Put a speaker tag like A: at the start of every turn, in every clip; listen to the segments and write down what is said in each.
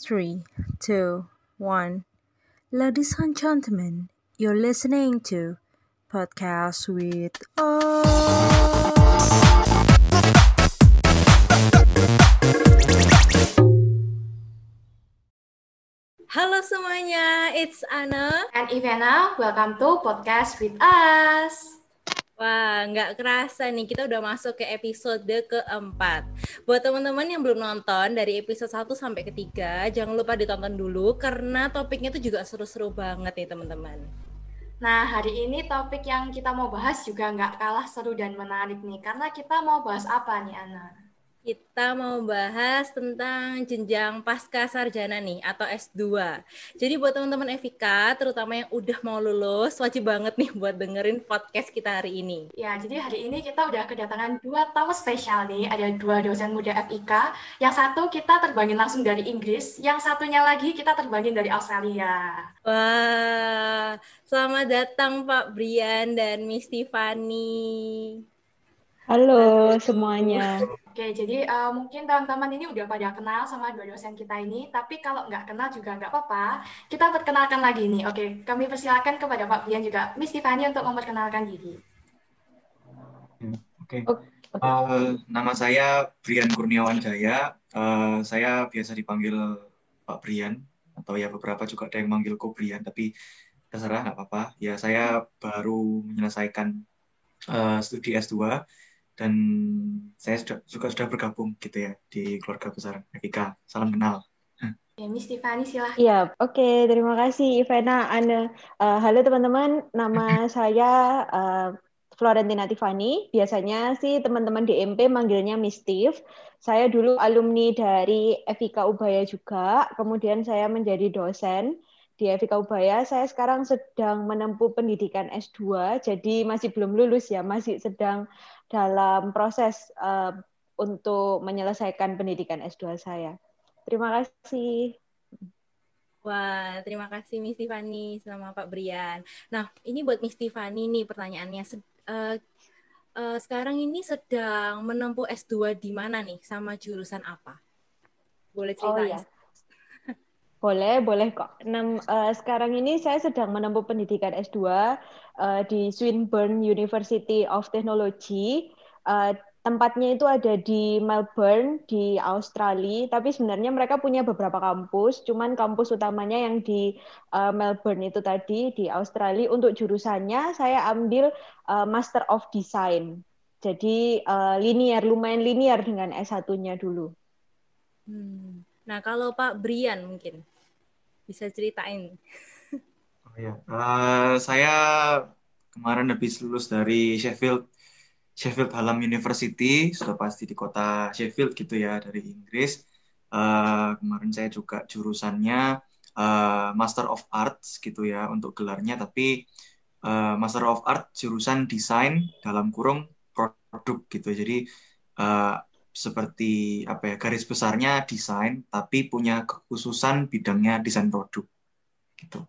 A: three, two, one. Ladies and gentlemen, you're listening to Podcast with Us. Halo semuanya, it's Anna
B: and Ivana. Welcome to Podcast with Us.
A: Wah, nggak kerasa nih kita udah masuk ke episode keempat. Buat teman-teman yang belum nonton dari episode 1 sampai ketiga, jangan lupa ditonton dulu karena topiknya tuh juga seru-seru banget nih teman-teman.
B: Nah, hari ini topik yang kita mau bahas juga nggak kalah seru dan menarik nih, karena kita mau bahas apa nih, Ana?
A: Kita mau bahas tentang jenjang pasca sarjana nih atau S2. Jadi buat teman-teman FIK terutama yang udah mau lulus wajib banget nih buat dengerin podcast kita hari ini.
B: Ya, jadi hari ini kita udah kedatangan dua tamu spesial nih. Ada dua dosen muda FIK. Yang satu kita terbangin langsung dari Inggris, yang satunya lagi kita terbangin dari Australia.
A: Wah, selamat datang Pak Brian dan Miss Tiffany.
C: Halo semuanya.
B: Oke, jadi uh, mungkin teman-teman ini udah pada kenal sama dua dosen kita ini, tapi kalau nggak kenal juga nggak apa-apa. Kita perkenalkan lagi nih. Oke, kami persilakan kepada Pak Brian juga Miss Tiffany untuk memperkenalkan diri.
D: Oke. Okay. Uh, nama saya Brian Kurniawan Jaya. Uh, saya biasa dipanggil Pak Brian atau ya beberapa juga ada yang manggil Ko Brian, tapi terserah nggak apa-apa. Ya saya baru menyelesaikan uh, studi S2 dan saya sudah juga sudah bergabung gitu ya di keluarga besar Evika. Salam kenal.
B: Ya, Miss Tiffany silahkan.
C: Iya, oke. Okay. Terima kasih Ivana. Ana. Uh, halo teman-teman, nama saya uh, Florentina Tiffany. Biasanya sih teman-teman di MP manggilnya Miss Tif. Saya dulu alumni dari Evika Ubaya juga. Kemudian saya menjadi dosen di Evika Ubaya. Saya sekarang sedang menempuh pendidikan S2, jadi masih belum lulus ya, masih sedang dalam proses uh, untuk menyelesaikan pendidikan S2 saya. Terima kasih.
A: Wah, terima kasih Miss Tiffany sama Pak Brian. Nah, ini buat Miss Tiffany nih pertanyaannya. Uh, uh, sekarang ini sedang menempuh S2 di mana nih? Sama jurusan apa? Boleh ceritain? Oh, iya.
C: Boleh, boleh kok. Enam, uh, sekarang ini saya sedang menempuh pendidikan S2 uh, di Swinburne University of Technology. Uh, tempatnya itu ada di Melbourne di Australia, tapi sebenarnya mereka punya beberapa kampus, cuman kampus utamanya yang di uh, Melbourne itu tadi di Australia. Untuk jurusannya saya ambil uh, Master of Design. Jadi uh, linear, lumayan linear dengan S1-nya dulu.
A: Hmm. Nah, kalau Pak Brian mungkin bisa ceritain.
D: Oh ya, uh, saya kemarin habis lulus dari Sheffield Sheffield Hallam University, sudah pasti di kota Sheffield gitu ya dari Inggris. Uh, kemarin saya juga jurusannya uh, Master of Arts gitu ya untuk gelarnya, tapi uh, Master of Art jurusan desain dalam kurung produk gitu. Jadi uh, seperti apa ya garis besarnya desain tapi punya kekhususan bidangnya desain produk gitu.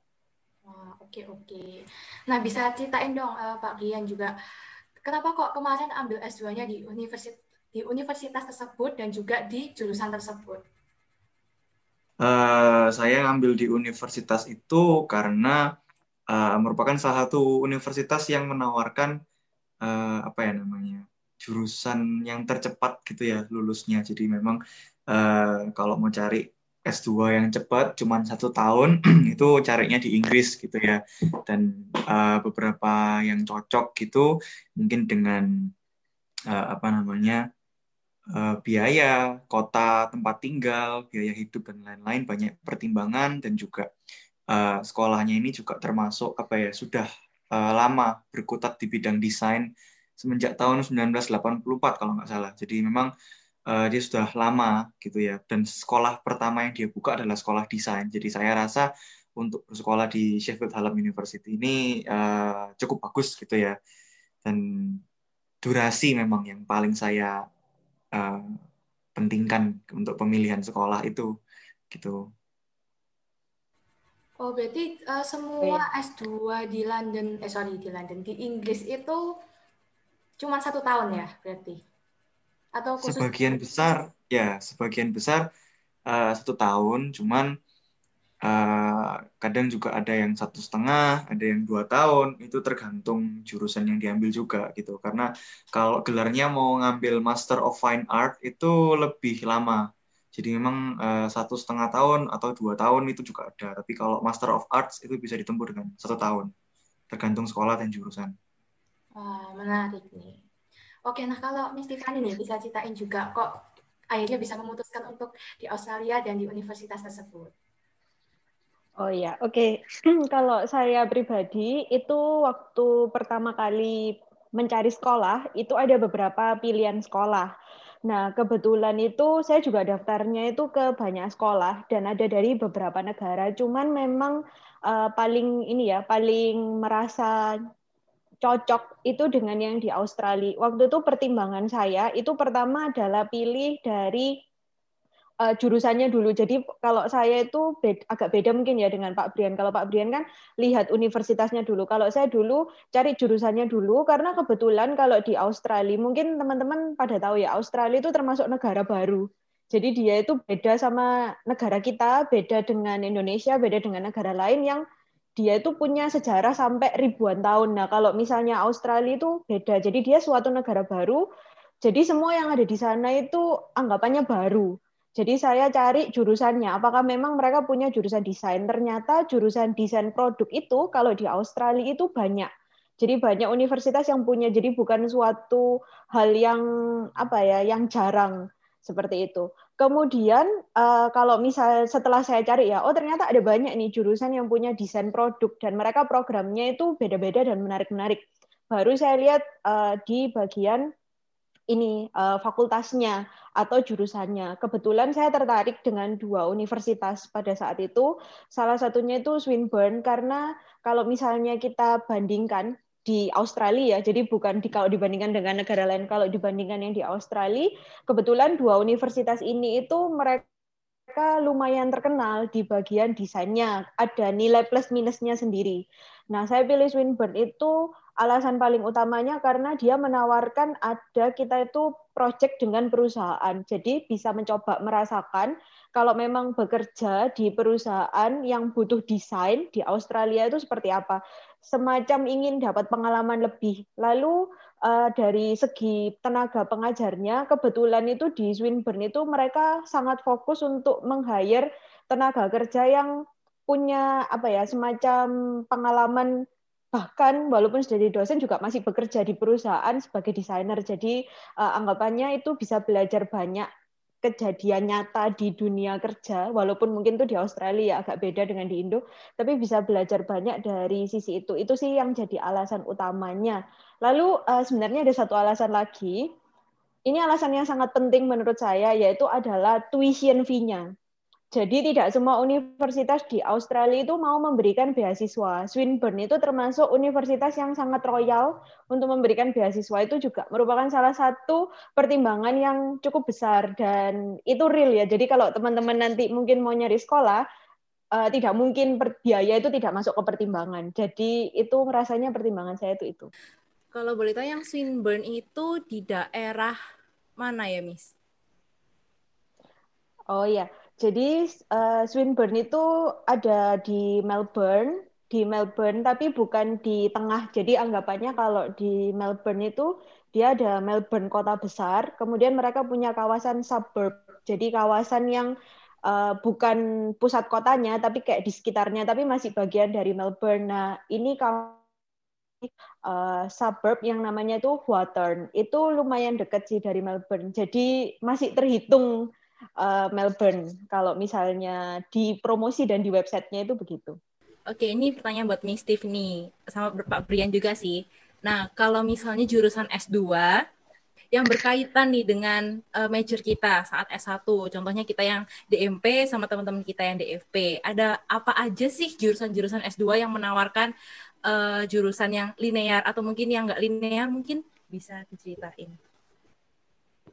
B: Oke oke. Nah bisa ceritain dong uh, Pak Brian juga kenapa kok kemarin ambil S2-nya di universitas di universitas tersebut dan juga di jurusan tersebut?
D: Uh, saya ambil di universitas itu karena uh, merupakan salah satu universitas yang menawarkan uh, apa ya namanya jurusan yang tercepat gitu ya lulusnya. Jadi memang uh, kalau mau cari S2 yang cepat cuma satu tahun itu carinya di Inggris gitu ya. Dan uh, beberapa yang cocok gitu mungkin dengan uh, apa namanya uh, biaya, kota tempat tinggal, biaya hidup dan lain-lain banyak pertimbangan dan juga uh, sekolahnya ini juga termasuk apa ya sudah uh, lama berkutat di bidang desain semenjak tahun 1984 kalau nggak salah. Jadi memang uh, dia sudah lama gitu ya. Dan sekolah pertama yang dia buka adalah sekolah desain. Jadi saya rasa untuk bersekolah di Sheffield Hallam University ini uh, cukup bagus gitu ya. Dan durasi memang yang paling saya uh, pentingkan untuk pemilihan sekolah itu gitu.
B: Oh berarti uh, semua S2 di London, eh sorry di London di Inggris itu cuma satu tahun ya berarti?
D: Atau khusus... Sebagian besar ya sebagian besar uh, satu tahun, cuman uh, kadang juga ada yang satu setengah, ada yang dua tahun, itu tergantung jurusan yang diambil juga gitu. Karena kalau gelarnya mau ngambil Master of Fine Art itu lebih lama. Jadi memang uh, satu setengah tahun atau dua tahun itu juga ada. Tapi kalau Master of Arts itu bisa ditempuh dengan satu tahun, tergantung sekolah dan jurusan.
B: Wah, menarik nih. Oke, nah kalau Miss Tiffany nih bisa ceritain juga kok akhirnya bisa memutuskan untuk di Australia dan di universitas tersebut.
C: Oh iya, oke. Okay. Kalau saya pribadi itu waktu pertama kali mencari sekolah itu ada beberapa pilihan sekolah. Nah, kebetulan itu saya juga daftarnya itu ke banyak sekolah dan ada dari beberapa negara. Cuman memang uh, paling ini ya, paling merasa cocok itu dengan yang di Australia. Waktu itu pertimbangan saya itu pertama adalah pilih dari uh, jurusannya dulu. Jadi kalau saya itu beda, agak beda mungkin ya dengan Pak Brian. Kalau Pak Brian kan lihat universitasnya dulu. Kalau saya dulu cari jurusannya dulu karena kebetulan kalau di Australia mungkin teman-teman pada tahu ya Australia itu termasuk negara baru. Jadi dia itu beda sama negara kita, beda dengan Indonesia, beda dengan negara lain yang dia itu punya sejarah sampai ribuan tahun. Nah, kalau misalnya Australia itu beda. Jadi dia suatu negara baru. Jadi semua yang ada di sana itu anggapannya baru. Jadi saya cari jurusannya, apakah memang mereka punya jurusan desain. Ternyata jurusan desain produk itu kalau di Australia itu banyak. Jadi banyak universitas yang punya. Jadi bukan suatu hal yang apa ya, yang jarang seperti itu. Kemudian eh, kalau misal setelah saya cari ya, oh ternyata ada banyak nih jurusan yang punya desain produk dan mereka programnya itu beda-beda dan menarik-menarik. Baru saya lihat eh, di bagian ini uh, fakultasnya atau jurusannya. Kebetulan saya tertarik dengan dua universitas pada saat itu. Salah satunya itu Swinburne karena kalau misalnya kita bandingkan di Australia ya, jadi bukan di, kalau dibandingkan dengan negara lain, kalau dibandingkan yang di Australia, kebetulan dua universitas ini itu mereka lumayan terkenal di bagian desainnya. Ada nilai plus minusnya sendiri. Nah, saya pilih Swinburne itu alasan paling utamanya karena dia menawarkan ada kita itu project dengan perusahaan. Jadi bisa mencoba merasakan kalau memang bekerja di perusahaan yang butuh desain di Australia itu seperti apa. Semacam ingin dapat pengalaman lebih. Lalu uh, dari segi tenaga pengajarnya, kebetulan itu di Swinburne itu mereka sangat fokus untuk meng-hire tenaga kerja yang punya apa ya semacam pengalaman bahkan walaupun sudah jadi dosen juga masih bekerja di perusahaan sebagai desainer jadi uh, anggapannya itu bisa belajar banyak kejadian nyata di dunia kerja, walaupun mungkin itu di Australia ya agak beda dengan di Indo, tapi bisa belajar banyak dari sisi itu. Itu sih yang jadi alasan utamanya. Lalu uh, sebenarnya ada satu alasan lagi. Ini alasan yang sangat penting menurut saya, yaitu adalah tuition fee-nya. Jadi tidak semua universitas di Australia itu mau memberikan beasiswa. Swinburne itu termasuk universitas yang sangat royal untuk memberikan beasiswa. Itu juga merupakan salah satu pertimbangan yang cukup besar dan itu real ya. Jadi kalau teman-teman nanti mungkin mau nyari sekolah, uh, tidak mungkin biaya itu tidak masuk ke pertimbangan. Jadi itu rasanya pertimbangan saya itu itu.
A: Kalau boleh tahu yang Swinburne itu di daerah mana ya, Miss?
C: Oh iya, jadi uh, Swinburne itu ada di Melbourne, di Melbourne tapi bukan di tengah. Jadi anggapannya kalau di Melbourne itu dia ada Melbourne kota besar, kemudian mereka punya kawasan suburb. Jadi kawasan yang uh, bukan pusat kotanya tapi kayak di sekitarnya tapi masih bagian dari Melbourne. Nah, ini kalau uh, suburb yang namanya itu Hawthorne. Itu lumayan dekat sih dari Melbourne. Jadi masih terhitung uh, Melbourne kalau misalnya di promosi dan di websitenya itu begitu.
A: Oke, ini pertanyaan buat Miss Steve nih, sama Pak Brian juga sih. Nah, kalau misalnya jurusan S2 yang berkaitan nih dengan uh, major kita saat S1, contohnya kita yang DMP sama teman-teman kita yang DFP, ada apa aja sih jurusan-jurusan S2 yang menawarkan uh, jurusan yang linear atau mungkin yang nggak linear mungkin bisa diceritain?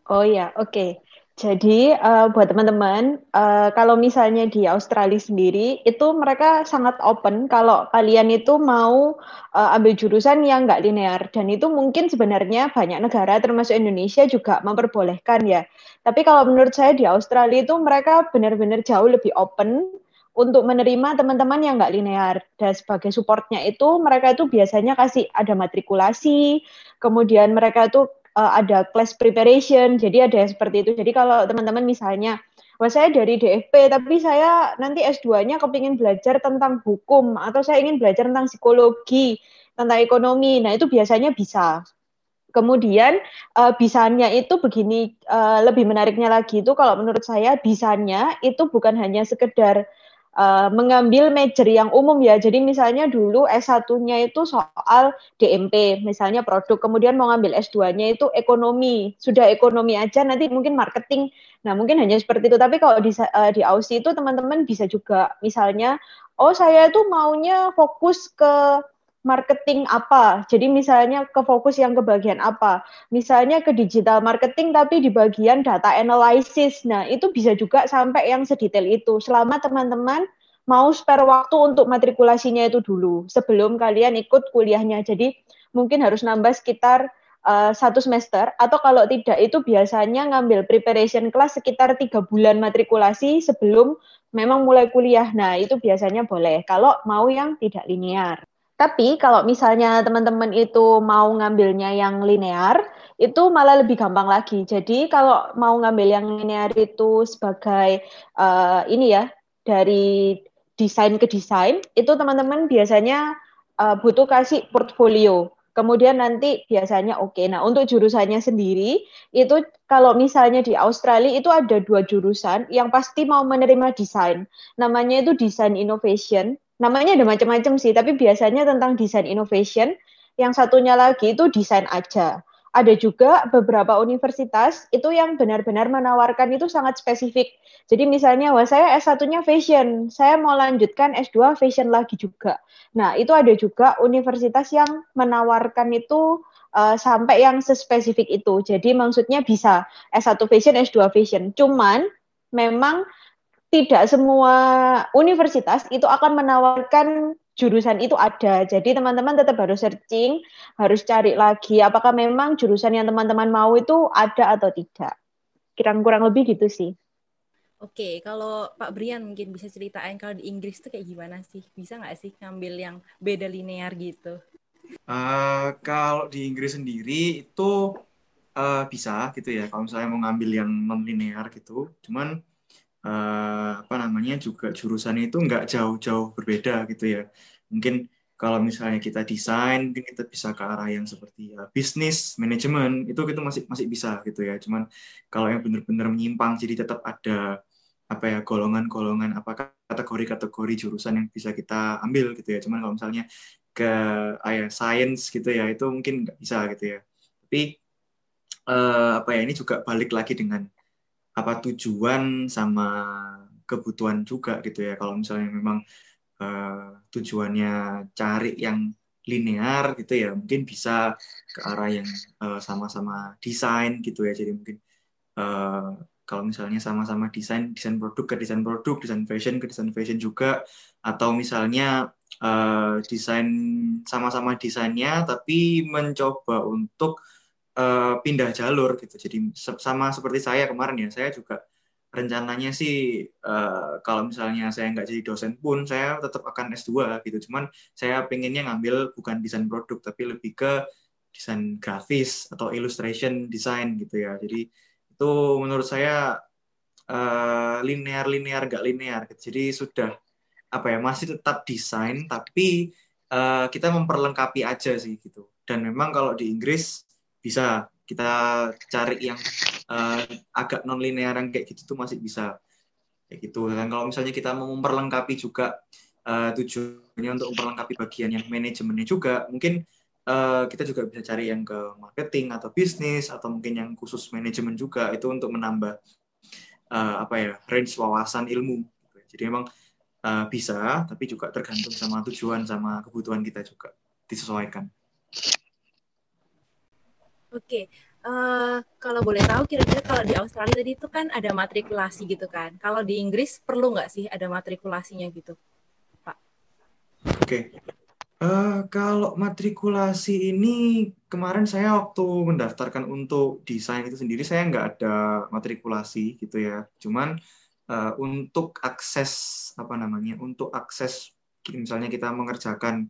C: Oh ya, oke. Okay. Jadi uh, buat teman-teman, uh, kalau misalnya di Australia sendiri itu mereka sangat open kalau kalian itu mau uh, ambil jurusan yang nggak linear dan itu mungkin sebenarnya banyak negara termasuk Indonesia juga memperbolehkan ya. Tapi kalau menurut saya di Australia itu mereka benar-benar jauh lebih open untuk menerima teman-teman yang nggak linear dan sebagai supportnya itu mereka itu biasanya kasih ada matrikulasi, kemudian mereka itu uh, ada class preparation, jadi ada yang seperti itu. Jadi kalau teman-teman misalnya, wah saya dari DFP, tapi saya nanti S2-nya kepingin belajar tentang hukum, atau saya ingin belajar tentang psikologi, tentang ekonomi, nah itu biasanya bisa. Kemudian uh, bisanya itu begini, uh, lebih menariknya lagi itu kalau menurut saya bisanya itu bukan hanya sekedar uh, mengambil major yang umum ya. Jadi misalnya dulu S1-nya itu soal DMP, misalnya produk, kemudian mau ngambil S2-nya itu ekonomi. Sudah ekonomi aja nanti mungkin marketing. Nah, mungkin hanya seperti itu. Tapi kalau di uh, di Aussie itu teman-teman bisa juga misalnya oh saya itu maunya fokus ke marketing apa. Jadi misalnya ke fokus yang ke bagian apa. Misalnya ke digital marketing tapi di bagian data analysis. Nah, itu bisa juga sampai yang sedetail itu. Selama teman-teman mau spare waktu untuk matrikulasinya itu dulu sebelum kalian ikut kuliahnya. Jadi mungkin harus nambah sekitar uh, satu semester atau kalau tidak itu biasanya ngambil preparation class sekitar tiga bulan matrikulasi sebelum memang mulai kuliah. Nah itu biasanya boleh kalau mau yang tidak linear. Tapi kalau misalnya teman-teman itu mau ngambilnya yang linear, itu malah lebih gampang lagi. Jadi kalau mau ngambil yang linear itu sebagai uh, ini ya dari desain ke desain, itu teman-teman biasanya uh, butuh kasih portfolio. Kemudian nanti biasanya oke. Okay. Nah untuk jurusannya sendiri itu kalau misalnya di Australia itu ada dua jurusan yang pasti mau menerima desain. Namanya itu desain innovation namanya ada macam-macam sih, tapi biasanya tentang desain innovation. Yang satunya lagi itu desain aja. Ada juga beberapa universitas itu yang benar-benar menawarkan itu sangat spesifik. Jadi misalnya, wah saya S1-nya fashion, saya mau lanjutkan S2 fashion lagi juga. Nah, itu ada juga universitas yang menawarkan itu uh, sampai yang sespesifik itu. Jadi maksudnya bisa S1 fashion, S2 fashion. Cuman memang tidak semua universitas itu akan menawarkan jurusan itu ada. Jadi teman-teman tetap harus searching, harus cari lagi apakah memang jurusan yang teman-teman mau itu ada atau tidak. Kurang-kurang lebih gitu sih.
A: Oke, kalau Pak Brian mungkin bisa ceritain kalau di Inggris itu kayak gimana sih? Bisa nggak sih ngambil yang beda linear gitu?
D: Uh, kalau di Inggris sendiri itu uh, bisa gitu ya. Kalau misalnya mau ngambil yang non linear gitu, cuman uh, apa namanya juga jurusannya itu nggak jauh-jauh berbeda gitu ya. Mungkin kalau misalnya kita desain, mungkin kita bisa ke arah yang seperti ya, bisnis, manajemen, itu kita masih masih bisa gitu ya. Cuman kalau yang benar-benar menyimpang, jadi tetap ada apa ya golongan-golongan apa kategori-kategori jurusan yang bisa kita ambil gitu ya. Cuman kalau misalnya ke ayah science gitu ya, itu mungkin nggak bisa gitu ya. Tapi uh, apa ya ini juga balik lagi dengan apa tujuan sama kebutuhan juga gitu ya. Kalau misalnya memang uh, tujuannya cari yang linear gitu ya mungkin bisa ke arah yang sama sama-sama desain gitu ya. Jadi mungkin uh, kalau misalnya sama-sama desain desain produk ke desain produk desain fashion ke desain fashion juga atau misalnya uh, desain sama-sama desainnya tapi mencoba untuk uh, pindah jalur gitu. Jadi sama seperti saya kemarin ya, saya juga rencananya sih uh, kalau misalnya saya nggak jadi dosen pun saya tetap akan S2 gitu. Cuman saya pengennya ngambil bukan desain produk tapi lebih ke desain grafis atau illustration design gitu ya. Jadi itu menurut saya uh, linear linear nggak linear. Gitu. Jadi sudah apa ya masih tetap desain tapi uh, kita memperlengkapi aja sih gitu. Dan memang kalau di Inggris bisa kita cari yang uh, agak non linear yang kayak gitu tuh masih bisa. Kayak gitu. Dan kalau misalnya kita mau memperlengkapi juga uh, tujuannya untuk memperlengkapi bagian yang manajemennya juga mungkin uh, kita juga bisa cari yang ke marketing atau bisnis atau mungkin yang khusus manajemen juga. Itu untuk menambah uh, apa ya range wawasan ilmu. Jadi memang uh, bisa tapi juga tergantung sama tujuan sama kebutuhan kita juga disesuaikan
A: Oke, Uh, kalau boleh tahu kira-kira kalau di Australia tadi itu kan ada matrikulasi gitu kan. Kalau di Inggris perlu nggak sih ada matrikulasinya gitu, Pak?
D: Oke. Okay. Uh, eh, kalau matrikulasi ini kemarin saya waktu mendaftarkan untuk desain itu sendiri saya nggak ada matrikulasi gitu ya. Cuman uh, untuk akses apa namanya? Untuk akses misalnya kita mengerjakan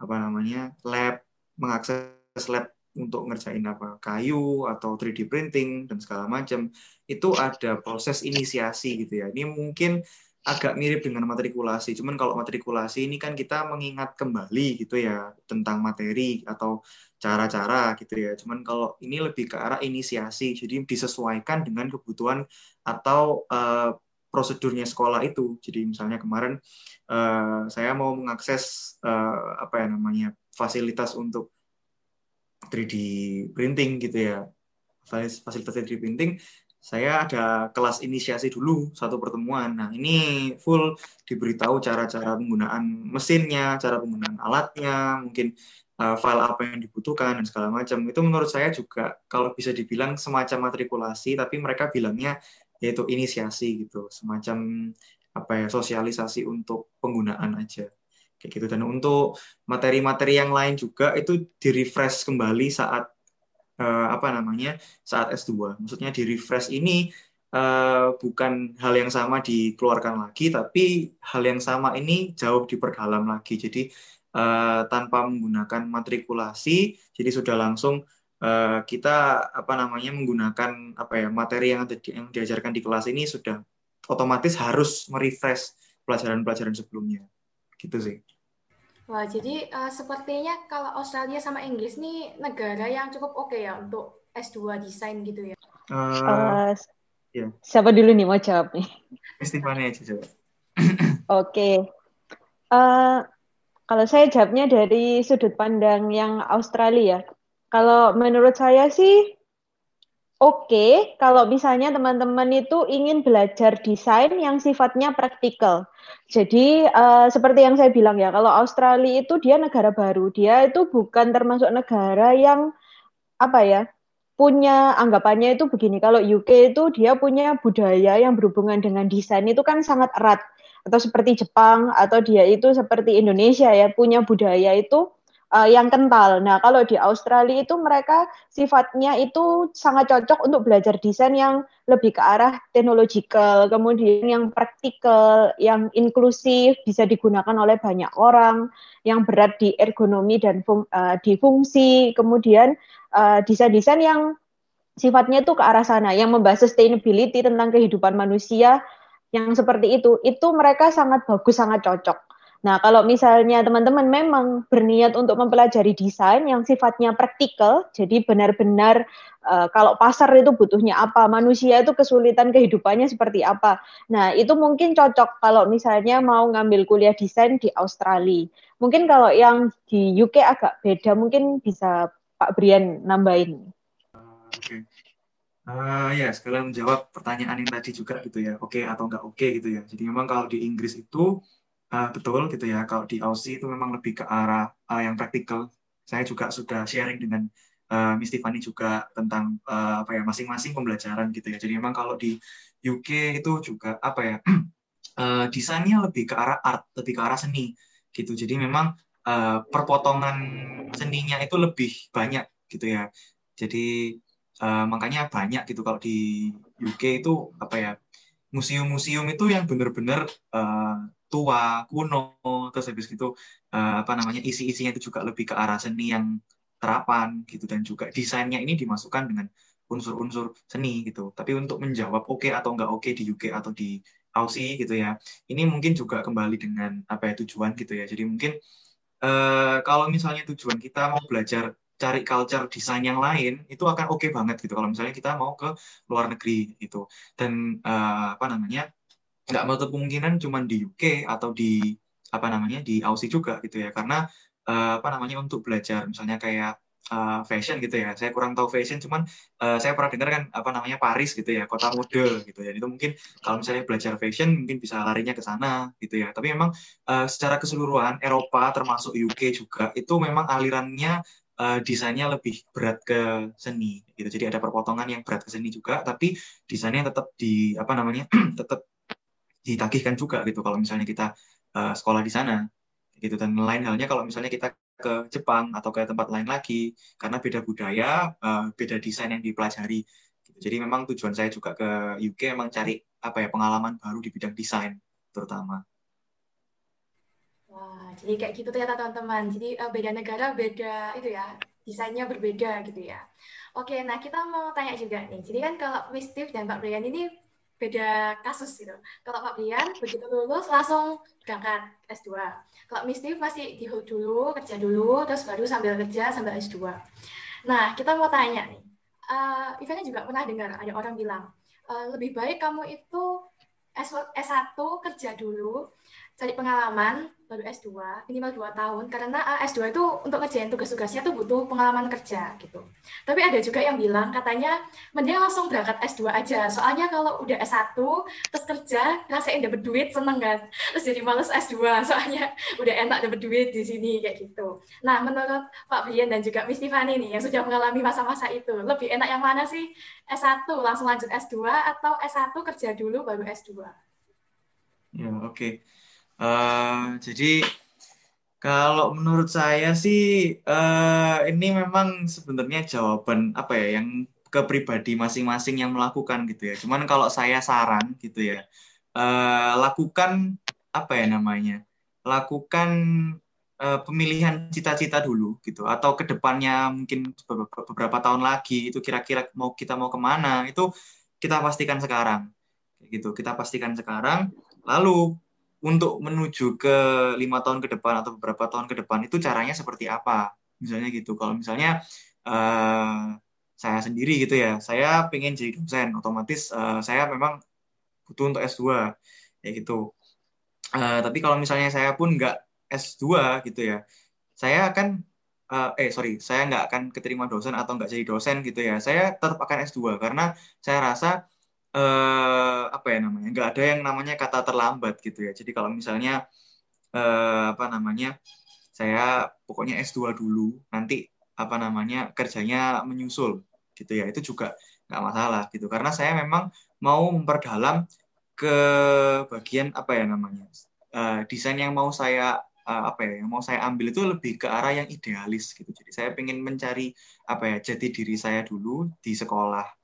D: apa namanya lab, mengakses lab untuk ngerjain apa kayu atau 3D printing dan segala macam itu ada proses inisiasi gitu ya. Ini mungkin agak mirip dengan matrikulasi. Cuman kalau matrikulasi ini kan kita mengingat kembali gitu ya tentang materi atau cara-cara gitu ya. Cuman kalau ini lebih ke arah inisiasi, jadi disesuaikan dengan kebutuhan atau uh, prosedurnya sekolah itu. Jadi misalnya kemarin uh, saya mau mengakses uh, apa ya namanya fasilitas untuk 3D printing gitu ya fasilitas 3D printing saya ada kelas inisiasi dulu satu pertemuan. Nah ini full diberitahu cara-cara penggunaan mesinnya, cara penggunaan alatnya, mungkin uh, file apa yang dibutuhkan dan segala macam. Itu menurut saya juga kalau bisa dibilang semacam matrikulasi, tapi mereka bilangnya yaitu inisiasi gitu, semacam apa ya sosialisasi untuk penggunaan aja kayak gitu. Dan untuk materi-materi yang lain juga itu di refresh kembali saat uh, apa namanya saat S2 maksudnya di refresh ini uh, bukan hal yang sama dikeluarkan lagi tapi hal yang sama ini jauh diperdalam lagi. Jadi uh, tanpa menggunakan matrikulasi jadi sudah langsung uh, kita apa namanya menggunakan apa ya materi yang di, yang diajarkan di kelas ini sudah otomatis harus merefresh pelajaran-pelajaran sebelumnya gitu sih.
B: Wah, jadi uh, sepertinya kalau Australia sama Inggris nih negara yang cukup oke okay ya untuk S2 desain gitu ya.
C: Uh, uh, yeah. Siapa dulu nih mau jawab nih?
D: Stefani aja
C: coba. oke. okay. Uh, kalau saya jawabnya dari sudut pandang yang Australia. Kalau menurut saya sih oke okay, kalau misalnya teman-teman itu ingin belajar desain yang sifatnya praktikal. Jadi uh, seperti yang saya bilang ya, kalau Australia itu dia negara baru, dia itu bukan termasuk negara yang apa ya punya anggapannya itu begini. Kalau UK itu dia punya budaya yang berhubungan dengan desain itu kan sangat erat. Atau seperti Jepang atau dia itu seperti Indonesia ya punya budaya itu uh, yang kental. Nah, kalau di Australia itu mereka sifatnya itu sangat cocok untuk belajar desain yang lebih ke arah teknologikal, kemudian yang praktikal, yang inklusif, bisa digunakan oleh banyak orang, yang berat di ergonomi dan fung, uh, di fungsi, kemudian uh, desain-desain yang sifatnya itu ke arah sana, yang membahas sustainability tentang kehidupan manusia, yang seperti itu, itu mereka sangat bagus, sangat cocok. Nah, kalau misalnya teman-teman memang berniat untuk mempelajari desain yang sifatnya praktikal, jadi benar-benar uh, kalau pasar itu butuhnya apa, manusia itu kesulitan kehidupannya seperti apa. Nah, itu mungkin cocok kalau misalnya mau ngambil kuliah desain di Australia. Mungkin kalau yang di UK agak beda, mungkin bisa Pak Brian nambahin.
D: Oke. Okay. Uh, ya, sekalian menjawab pertanyaan yang tadi juga gitu ya, oke okay atau enggak oke okay, gitu ya. Jadi memang kalau di Inggris itu uh, betul gitu ya. Kalau di Aussie itu memang lebih ke arah uh, yang praktikal. Saya juga sudah sharing dengan uh, Miss Tiffany juga tentang uh, apa ya masing-masing pembelajaran gitu ya. Jadi memang kalau di UK itu juga apa ya uh, desainnya lebih ke arah art, lebih ke arah seni gitu. Jadi memang uh, perpotongan seninya itu lebih banyak gitu ya. Jadi uh, makanya banyak gitu kalau di UK itu apa ya museum-museum itu yang benar-benar uh, tua, kuno, terus habis gitu uh, apa namanya isi-isinya itu juga lebih ke arah seni yang terapan gitu dan juga desainnya ini dimasukkan dengan unsur-unsur seni gitu. Tapi untuk menjawab oke okay atau enggak oke okay di UK atau di Aussie gitu ya, ini mungkin juga kembali dengan apa ya tujuan gitu ya. Jadi mungkin uh, kalau misalnya tujuan kita mau belajar cari culture desain yang lain itu akan oke okay banget gitu kalau misalnya kita mau ke luar negeri gitu dan uh, apa namanya nggak menutup kemungkinan cuma di UK atau di apa namanya di Aussie juga gitu ya. Karena uh, apa namanya untuk belajar misalnya kayak uh, fashion gitu ya. Saya kurang tahu fashion cuman uh, saya pernah dengar kan apa namanya Paris gitu ya kota mode gitu ya. Itu mungkin kalau misalnya belajar fashion mungkin bisa larinya ke sana gitu ya. Tapi memang uh, secara keseluruhan Eropa termasuk UK juga itu memang alirannya uh, desainnya lebih berat ke seni gitu. Jadi ada perpotongan yang berat ke seni juga, tapi desainnya tetap di apa namanya tetap ditagihkan juga gitu kalau misalnya kita uh, sekolah di sana gitu dan lain halnya kalau misalnya kita ke Jepang atau ke tempat lain lagi karena beda budaya uh, beda desain yang dipelajari gitu. jadi memang tujuan saya juga ke UK memang cari apa ya pengalaman baru di bidang desain terutama
B: Wah, jadi kayak gitu ternyata teman-teman. Jadi uh, beda negara, beda itu ya, desainnya berbeda gitu ya. Oke, nah kita mau tanya juga nih. Jadi kan kalau Miss Steve dan Pak Brian ini beda kasus gitu. Kalau Pak Brian begitu lulus langsung berangkat S2. Kalau Miss Steve masih di dulu, kerja dulu, terus baru sambil kerja sambil S2. Nah, kita mau tanya nih. Uh, Ivana juga pernah dengar ada orang bilang, uh, lebih baik kamu itu S1 kerja dulu, cari pengalaman, baru S2 minimal 2 tahun karena uh, eh, S2 itu untuk ngerjain tugas-tugasnya tuh butuh pengalaman kerja gitu. Tapi ada juga yang bilang katanya mending langsung berangkat S2 aja. Soalnya kalau udah S1 terus kerja rasain dapat duit seneng kan. Terus jadi males S2 soalnya udah enak dapat duit di sini kayak gitu. Nah, menurut Pak Brian dan juga Miss Tiffany nih yang sudah mengalami masa-masa itu, lebih enak yang mana sih? S1 langsung lanjut S2 atau S1 kerja dulu baru S2?
D: Ya, oke. Okay. Uh, jadi kalau menurut saya sih uh, ini memang sebenarnya jawaban apa ya yang ke pribadi masing-masing yang melakukan gitu ya. Cuman kalau saya saran gitu ya, uh, lakukan apa ya namanya, lakukan uh, pemilihan cita-cita dulu gitu, atau ke depannya mungkin beberapa, beberapa tahun lagi itu kira-kira mau kita mau ke mana itu kita pastikan sekarang, gitu. Kita pastikan sekarang. Lalu untuk menuju ke lima tahun ke depan atau beberapa tahun ke depan itu caranya seperti apa? Misalnya gitu. Kalau misalnya uh, saya sendiri gitu ya saya pengen jadi dosen otomatis uh, saya memang butuh untuk S2 ya gitu. Uh, tapi kalau misalnya saya pun nggak S2 gitu ya saya akan uh, eh sorry saya nggak akan keterima dosen atau nggak jadi dosen gitu ya. Saya tetap akan S2 karena saya rasa uh, apa ya namanya nggak ada yang namanya kata terlambat gitu ya. Jadi kalau misalnya uh, apa namanya saya pokoknya S2 dulu nanti apa namanya kerjanya menyusul gitu ya. Itu juga nggak masalah gitu. Karena saya memang mau memperdalam ke bagian apa ya namanya uh, desain yang mau saya uh, apa ya yang mau saya ambil itu lebih ke arah yang idealis gitu. Jadi saya ingin mencari apa ya jati diri saya dulu di sekolah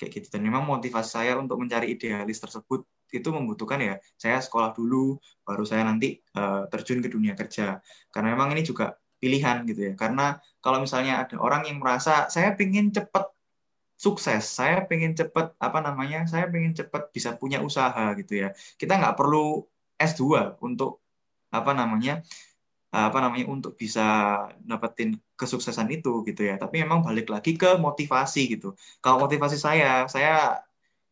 D: kayak gitu. Dan memang motivasi saya untuk mencari idealis tersebut itu membutuhkan ya saya sekolah dulu baru saya nanti uh, terjun ke dunia kerja. Karena memang ini juga pilihan gitu ya. Karena kalau misalnya ada orang yang merasa saya ingin cepat sukses saya ingin cepat apa namanya saya ingin cepat bisa punya usaha gitu ya. Kita nggak perlu S2 untuk apa namanya apa namanya untuk bisa dapetin kesuksesan itu gitu ya. Tapi memang balik lagi ke motivasi gitu. Kalau motivasi saya, saya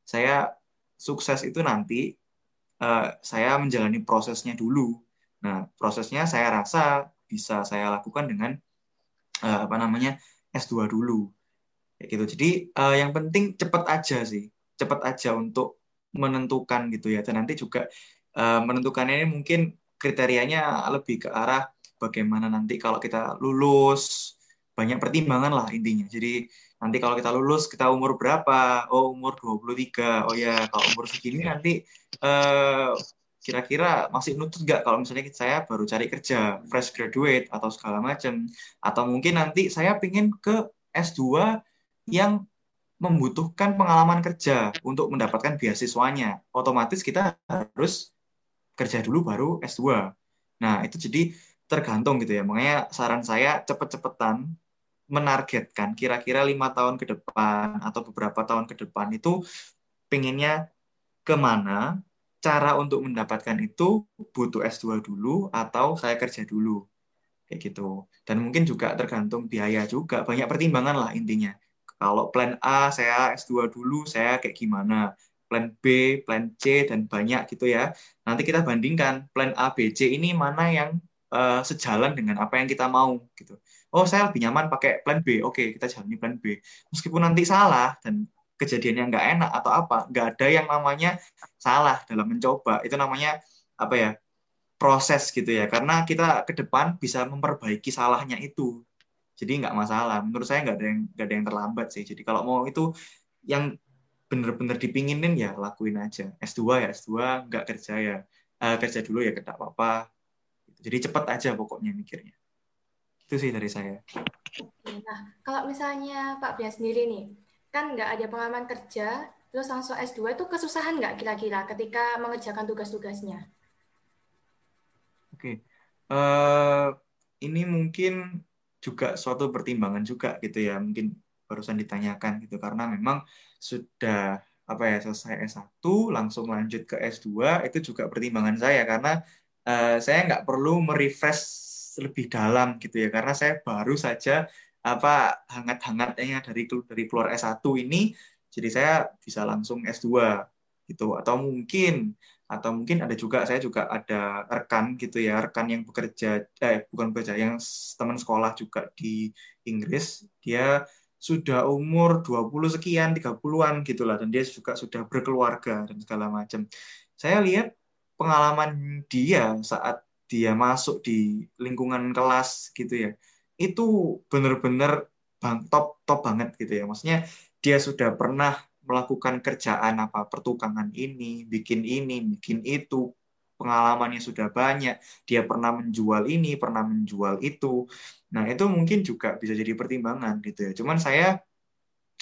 D: saya sukses itu nanti uh, saya menjalani prosesnya dulu. Nah, prosesnya saya rasa bisa saya lakukan dengan uh, apa namanya S2 dulu. Kayak gitu. Jadi uh, yang penting cepat aja sih. Cepat aja untuk menentukan gitu ya. Dan nanti juga uh, menentukannya ini mungkin kriterianya lebih ke arah bagaimana nanti kalau kita lulus banyak pertimbangan lah intinya. Jadi nanti kalau kita lulus kita umur berapa? Oh, umur 23. Oh ya, kalau umur segini nanti kira eh, kira-kira masih nutut nggak kalau misalnya saya baru cari kerja, fresh graduate atau segala macam. Atau mungkin nanti saya pingin ke S2 yang membutuhkan pengalaman kerja untuk mendapatkan beasiswanya. Otomatis kita harus kerja dulu baru S2. Nah, itu jadi tergantung gitu ya. Makanya saran saya cepet-cepetan menargetkan kira-kira lima tahun ke depan atau beberapa tahun ke depan itu pengennya ke mana, cara untuk mendapatkan itu butuh S2 dulu atau saya kerja dulu. Kayak gitu. Dan mungkin juga tergantung biaya juga. Banyak pertimbangan lah intinya. Kalau plan A saya S2 dulu, saya kayak gimana. Plan B, plan C, dan banyak gitu ya. Nanti kita bandingkan plan A, B, C ini mana yang uh, sejalan dengan apa yang kita mau gitu. Oh saya lebih nyaman pakai plan B, oke kita jalani plan B. Meskipun nanti salah dan kejadiannya nggak enak atau apa, nggak ada yang namanya salah dalam mencoba. Itu namanya apa ya proses gitu ya. Karena kita ke depan bisa memperbaiki salahnya itu Jadi nggak masalah. Menurut saya nggak ada yang nggak ada yang terlambat sih. Jadi kalau mau itu yang bener-bener dipinginin ya lakuin aja. S2 ya S2, nggak kerja ya uh, kerja dulu ya tidak apa-apa. Jadi cepet aja pokoknya mikirnya. Itu sih dari saya.
B: Nah, kalau misalnya Pak Bia sendiri nih, kan nggak ada pengalaman kerja, terus langsung S2 itu kesusahan nggak kira-kira ketika mengerjakan tugas-tugasnya?
D: Oke, okay. uh, eh, ini mungkin juga suatu pertimbangan juga gitu ya, mungkin barusan ditanyakan gitu karena memang sudah apa ya selesai S1 langsung lanjut ke S2 itu juga pertimbangan saya. Karena uh, saya nggak perlu merefresh lebih dalam gitu ya. Karena saya baru saja apa hangat-hangatnya dari dari keluar S1 ini jadi saya bisa langsung S2 gitu. Atau mungkin atau mungkin ada juga saya juga ada rekan gitu ya rekan yang bekerja eh bukan bekerja yang teman sekolah juga di Inggris. Dia sudah umur 20 sekian, 30-an gitu lah. Dan dia juga sudah berkeluarga dan segala macam. Saya lihat pengalaman dia saat dia masuk di lingkungan kelas gitu ya. Itu benar-benar bang top top banget gitu ya. Maksudnya dia sudah pernah melakukan kerjaan apa pertukangan ini, bikin ini, bikin itu, pengalamannya sudah banyak, dia pernah menjual ini, pernah menjual itu. Nah, itu mungkin juga bisa jadi pertimbangan gitu ya. Cuman saya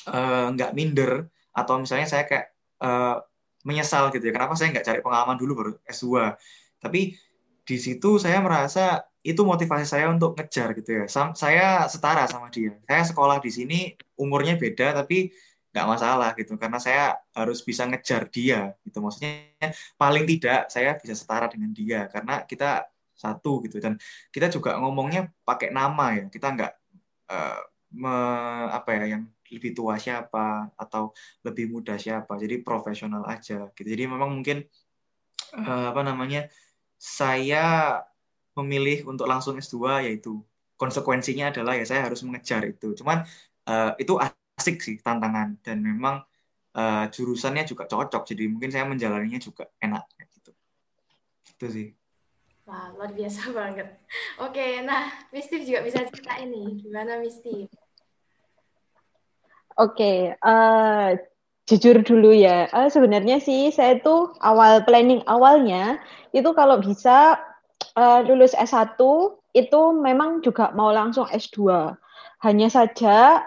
D: uh, minder atau misalnya saya kayak uh, menyesal gitu ya. Kenapa saya nggak cari pengalaman dulu baru S2. Tapi di situ saya merasa itu motivasi saya untuk ngejar gitu ya. Saya setara sama dia. Saya sekolah di sini umurnya beda tapi nggak masalah gitu karena saya harus bisa ngejar dia gitu. Maksudnya paling tidak saya bisa setara dengan dia karena kita satu gitu. Dan kita juga ngomongnya pakai nama ya kita nggak uh, me, apa ya yang lebih tua siapa atau lebih muda siapa jadi profesional aja gitu. Jadi memang mungkin uh, apa namanya saya memilih untuk langsung S2 yaitu konsekuensinya adalah ya saya harus mengejar itu. Cuman uh, itu asik sih tantangan dan memang uh, jurusannya juga cocok jadi mungkin saya menjalaninya juga enak gitu itu sih
B: Wah, luar biasa banget. Oke, nah, Misti juga bisa cerita ini. Gimana, Misti?
C: Oke, uh, jujur dulu ya. Uh, sebenarnya sih saya tuh awal planning awalnya itu kalau bisa uh, lulus S1 itu memang juga mau langsung S2. Hanya saja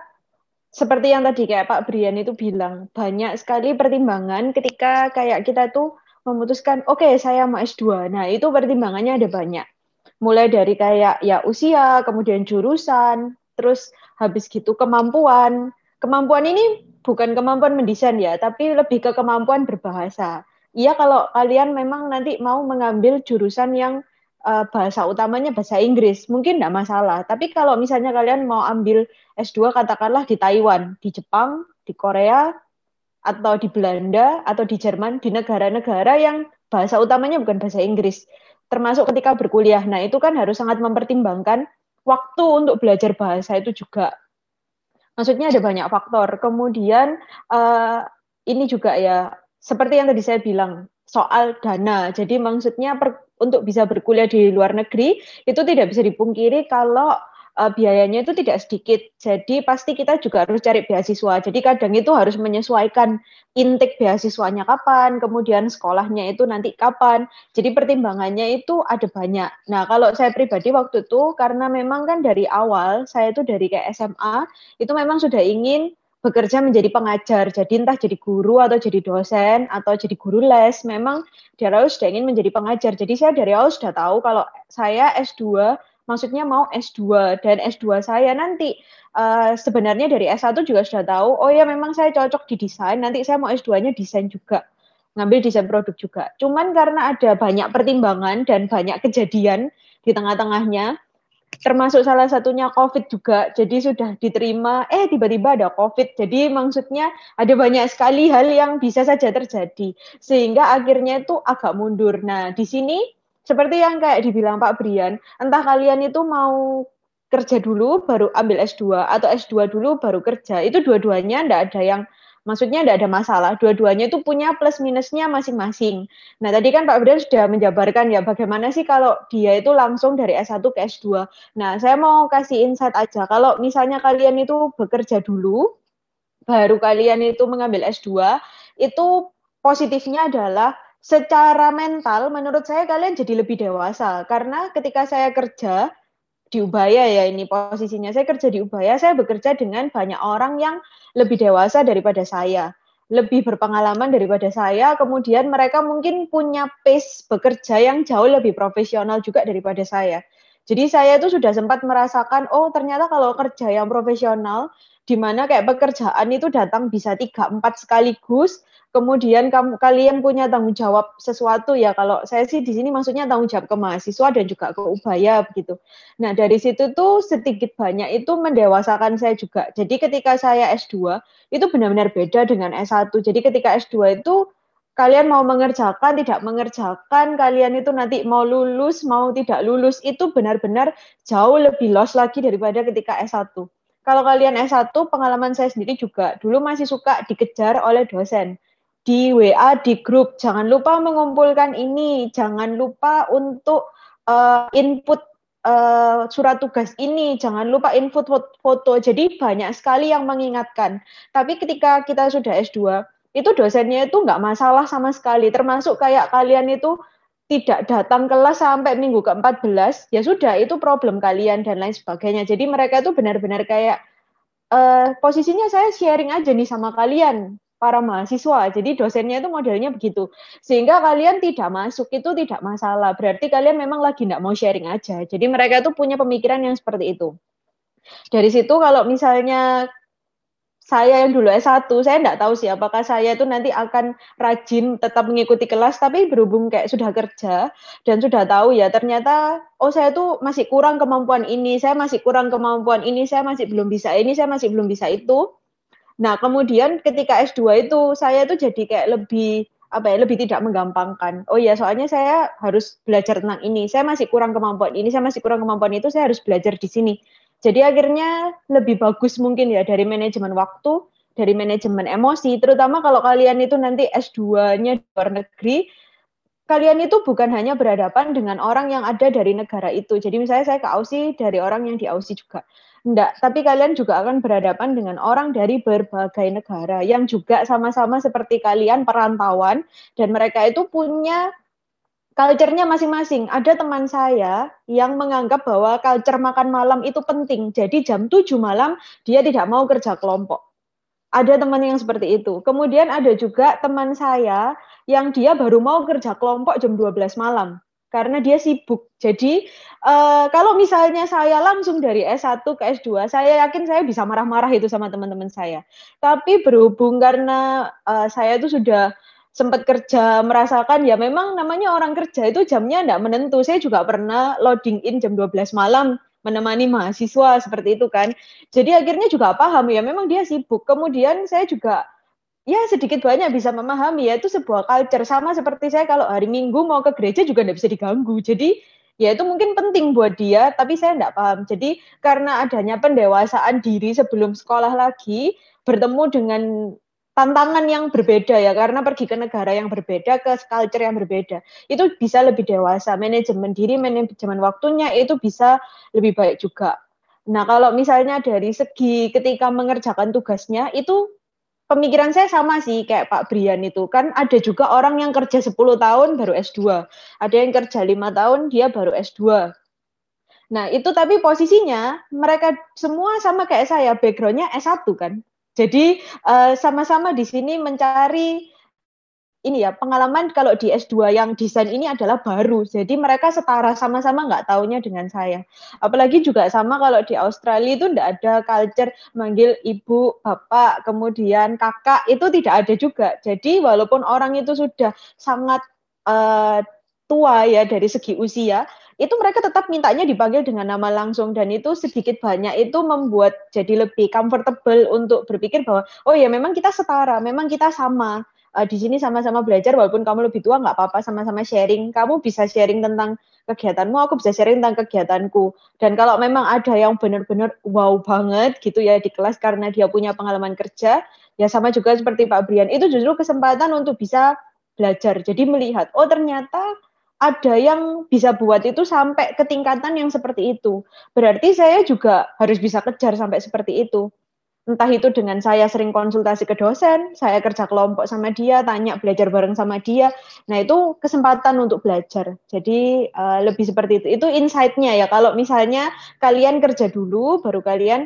C: seperti yang tadi kayak Pak Brian itu bilang, banyak sekali pertimbangan ketika kayak kita tuh memutuskan, oke okay, saya mau S2. Nah itu pertimbangannya ada banyak. Mulai dari kayak ya usia, kemudian jurusan, terus habis gitu kemampuan. Kemampuan ini bukan kemampuan mendesain ya, tapi lebih ke kemampuan berbahasa. Iya kalau kalian memang nanti mau mengambil jurusan yang uh, bahasa utamanya bahasa Inggris, mungkin tidak masalah. Tapi kalau misalnya kalian mau ambil S2 katakanlah di Taiwan, di Jepang, di Korea, atau di Belanda, atau di Jerman, di negara-negara yang bahasa utamanya bukan bahasa Inggris, termasuk ketika berkuliah. Nah, itu kan harus sangat mempertimbangkan waktu untuk belajar bahasa itu juga. Maksudnya ada banyak faktor. Kemudian uh, ini juga ya, seperti yang tadi saya bilang, soal dana. Jadi maksudnya per, untuk bisa berkuliah di luar negeri itu tidak bisa dipungkiri kalau uh, biayanya itu tidak sedikit. Jadi pasti kita juga harus cari beasiswa. Jadi kadang itu harus menyesuaikan intake beasiswanya kapan, kemudian sekolahnya itu nanti kapan. Jadi pertimbangannya itu ada banyak. Nah, kalau saya pribadi waktu itu karena memang kan dari awal saya itu dari kayak SMA itu memang sudah ingin bekerja menjadi pengajar, jadi entah jadi guru atau jadi dosen atau jadi guru les, memang dari awal sudah ingin menjadi pengajar. Jadi saya dari awal sudah tahu kalau saya S2, maksudnya mau S2 dan S2 saya nanti uh, sebenarnya dari S1 juga sudah tahu, oh ya memang saya cocok di desain, nanti saya mau S2-nya desain juga ngambil desain produk juga. Cuman karena ada banyak pertimbangan dan banyak kejadian di tengah-tengahnya, termasuk salah satunya COVID juga. Jadi sudah diterima, eh tiba-tiba ada COVID. Jadi maksudnya ada banyak sekali hal yang bisa saja terjadi. Sehingga akhirnya itu agak mundur. Nah, di sini seperti yang kayak dibilang Pak Brian, entah kalian itu mau kerja dulu baru ambil S2 atau S2 dulu baru kerja. Itu dua-duanya enggak ada yang Maksudnya tidak ada masalah. Dua-duanya itu punya plus minusnya masing-masing. Nah, tadi kan Pak Brian sudah menjabarkan ya bagaimana sih kalau dia itu langsung dari S1 ke S2. Nah, saya mau kasih insight aja. Kalau misalnya kalian itu bekerja dulu, baru kalian itu mengambil S2, itu positifnya adalah secara mental menurut saya kalian jadi lebih dewasa. Karena ketika saya kerja, di Ubaya ya ini posisinya. Saya kerja di Ubaya, saya bekerja dengan banyak orang yang lebih dewasa daripada saya, lebih berpengalaman daripada saya, kemudian mereka mungkin punya pace bekerja yang jauh lebih profesional juga daripada saya. Jadi saya itu sudah sempat merasakan, oh ternyata kalau kerja yang profesional, di mana kayak pekerjaan itu datang bisa tiga empat sekaligus, kemudian kamu kalian punya tanggung jawab sesuatu ya kalau saya sih di sini maksudnya tanggung jawab ke mahasiswa dan juga ke ubaya begitu. Nah, dari situ tuh sedikit banyak itu mendewasakan saya juga. Jadi ketika saya S2 itu benar-benar beda dengan S1. Jadi ketika S2 itu kalian mau mengerjakan tidak mengerjakan, kalian itu nanti mau lulus mau tidak lulus itu benar-benar jauh lebih loss lagi daripada ketika S1. Kalau kalian S1, pengalaman saya sendiri juga dulu masih suka dikejar oleh dosen di WA di grup. Jangan lupa mengumpulkan ini, jangan lupa untuk uh, input uh, surat tugas ini, jangan lupa input foto. Jadi banyak sekali yang mengingatkan. Tapi ketika kita sudah S2, itu dosennya itu nggak masalah sama sekali. Termasuk kayak kalian itu tidak datang kelas sampai minggu ke-14, ya sudah itu problem kalian dan lain sebagainya. Jadi mereka itu benar-benar kayak uh, posisinya saya sharing aja nih sama kalian para mahasiswa. Jadi dosennya itu modelnya begitu. Sehingga kalian tidak masuk itu tidak masalah. Berarti kalian memang lagi tidak mau sharing aja. Jadi mereka itu punya pemikiran yang seperti itu. Dari situ kalau misalnya saya yang dulu S1, saya tidak tahu sih apakah saya itu nanti akan rajin tetap mengikuti kelas, tapi berhubung kayak sudah kerja dan sudah tahu ya ternyata, oh saya itu masih kurang kemampuan ini, saya masih kurang kemampuan ini, saya masih belum bisa ini, saya masih belum bisa itu. Nah, kemudian ketika S2 itu saya itu jadi kayak lebih apa ya, lebih tidak menggampangkan. Oh iya, soalnya saya harus belajar tentang ini. Saya masih kurang kemampuan ini, saya masih kurang kemampuan itu, saya harus belajar di sini. Jadi akhirnya lebih bagus mungkin ya dari manajemen waktu, dari manajemen emosi, terutama kalau kalian itu nanti S2-nya di luar negeri, kalian itu bukan hanya berhadapan dengan orang yang ada dari negara itu. Jadi misalnya saya ke Aussie dari orang yang di Aussie juga. Enggak, tapi kalian juga akan berhadapan dengan orang dari berbagai negara yang juga sama-sama seperti kalian perantauan dan mereka itu punya culture-nya masing-masing. Ada teman saya yang menganggap bahwa culture makan malam itu penting. Jadi jam 7 malam dia tidak mau kerja kelompok. Ada teman yang seperti itu. Kemudian ada juga teman saya yang dia baru mau kerja kelompok jam 12 malam karena dia sibuk. Jadi uh, kalau misalnya saya langsung dari S1 ke S2, saya yakin saya bisa marah-marah itu sama teman-teman saya. Tapi berhubung karena uh, saya itu sudah sempat kerja merasakan ya memang namanya orang kerja itu jamnya tidak menentu. Saya juga pernah loading in jam 12 malam menemani mahasiswa seperti itu kan. Jadi akhirnya juga paham ya memang dia sibuk. Kemudian saya juga ya sedikit banyak bisa memahami ya itu sebuah culture sama seperti saya kalau hari Minggu mau ke gereja juga tidak bisa diganggu. Jadi ya itu mungkin penting buat dia, tapi saya tidak paham. Jadi karena adanya pendewasaan diri sebelum sekolah lagi, bertemu dengan tantangan yang berbeda ya, karena pergi ke negara yang berbeda, ke culture yang berbeda, itu bisa lebih dewasa. Manajemen diri, manajemen waktunya itu bisa lebih baik juga. Nah kalau misalnya dari segi ketika mengerjakan tugasnya, itu pemikiran saya sama sih kayak Pak Brian itu kan ada juga orang yang kerja 10 tahun baru S2 ada yang kerja lima tahun dia baru S2 nah itu tapi posisinya mereka semua sama kayak saya backgroundnya S1 kan jadi eh, sama-sama di sini mencari ini ya pengalaman kalau di S2 yang desain ini adalah baru. Jadi mereka setara sama-sama nggak taunya dengan saya. Apalagi juga sama kalau di Australia itu tidak ada culture manggil ibu, bapak, kemudian kakak itu tidak ada juga. Jadi walaupun orang itu sudah sangat uh, tua ya dari segi usia, itu mereka tetap mintanya dipanggil dengan nama langsung dan itu sedikit banyak itu membuat jadi lebih comfortable untuk berpikir bahwa oh ya memang kita setara, memang kita sama. Uh, di sini sama-sama belajar walaupun kamu lebih tua nggak apa-apa sama-sama sharing. Kamu bisa sharing tentang kegiatanmu aku bisa sharing tentang kegiatanku. Dan kalau memang ada yang benar-benar wow banget gitu ya di kelas karena dia punya pengalaman kerja ya sama juga seperti Pak Brian itu justru kesempatan untuk bisa belajar. Jadi melihat oh ternyata ada yang bisa buat itu sampai ke tingkatan yang seperti itu. Berarti saya juga harus bisa kejar sampai seperti itu entah itu dengan saya sering konsultasi ke dosen, saya kerja kelompok sama dia, tanya belajar bareng sama dia. Nah, itu kesempatan untuk belajar. Jadi uh, lebih seperti itu. Itu insight-nya ya. Kalau misalnya kalian kerja dulu baru kalian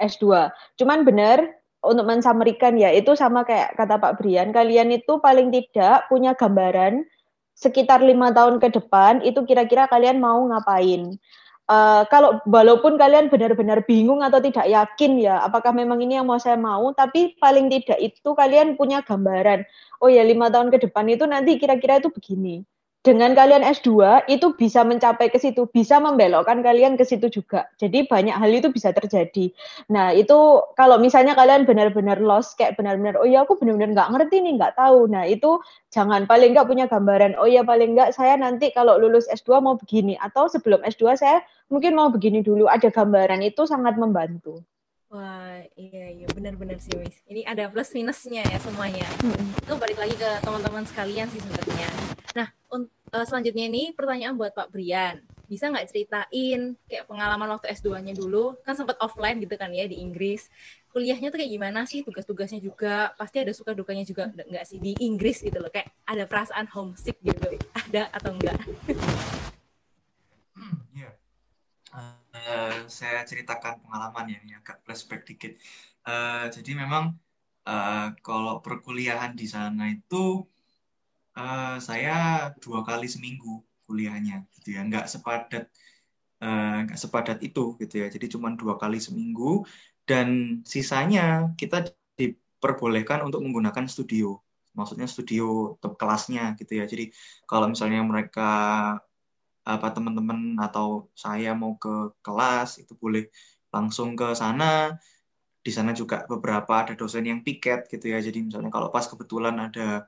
C: S2. Cuman benar untuk mensamerikan ya, itu sama kayak kata Pak Brian, kalian itu paling tidak punya gambaran sekitar lima tahun ke depan itu kira-kira kalian mau ngapain? Uh, kalau walaupun kalian benar-benar bingung atau tidak yakin ya apakah memang ini yang mau saya mau tapi paling tidak itu kalian punya gambaran oh ya lima tahun ke depan itu nanti kira-kira itu begini dengan kalian S2 itu bisa mencapai ke situ, bisa membelokkan kalian ke situ juga. Jadi banyak hal itu bisa terjadi. Nah itu kalau misalnya kalian benar-benar lost, kayak benar-benar, oh ya aku benar-benar nggak ngerti nih, nggak tahu. Nah itu jangan paling nggak punya gambaran, oh ya paling nggak saya nanti kalau lulus S2 mau begini, atau sebelum S2 saya mungkin mau begini dulu. Ada gambaran itu sangat membantu.
A: Wah, iya iya benar-benar sih, Miss. Ini ada plus minusnya ya semuanya. Hmm. Itu balik lagi ke teman-teman sekalian sih sebenarnya. Nah, uh, selanjutnya ini pertanyaan buat Pak Brian. Bisa nggak ceritain kayak pengalaman waktu S2-nya dulu? Kan sempat offline gitu kan ya di Inggris. Kuliahnya tuh kayak gimana sih? Tugas-tugasnya juga pasti ada suka dukanya juga nggak sih di Inggris gitu loh. Kayak ada perasaan homesick gitu. Ada atau enggak?
D: Hmm, yeah. uh, saya ceritakan pengalaman ya, ini agak flashback dikit. Uh, jadi memang uh, kalau perkuliahan di sana itu uh, saya dua kali seminggu kuliahnya gitu ya. Nggak sepadat uh, sepadat itu gitu ya. Jadi cuma dua kali seminggu. Dan sisanya kita diperbolehkan untuk menggunakan studio. Maksudnya studio kelasnya gitu ya. Jadi kalau misalnya mereka apa teman-teman atau saya mau ke kelas itu boleh langsung ke sana. Di sana juga beberapa ada dosen yang piket gitu ya. Jadi misalnya kalau pas kebetulan ada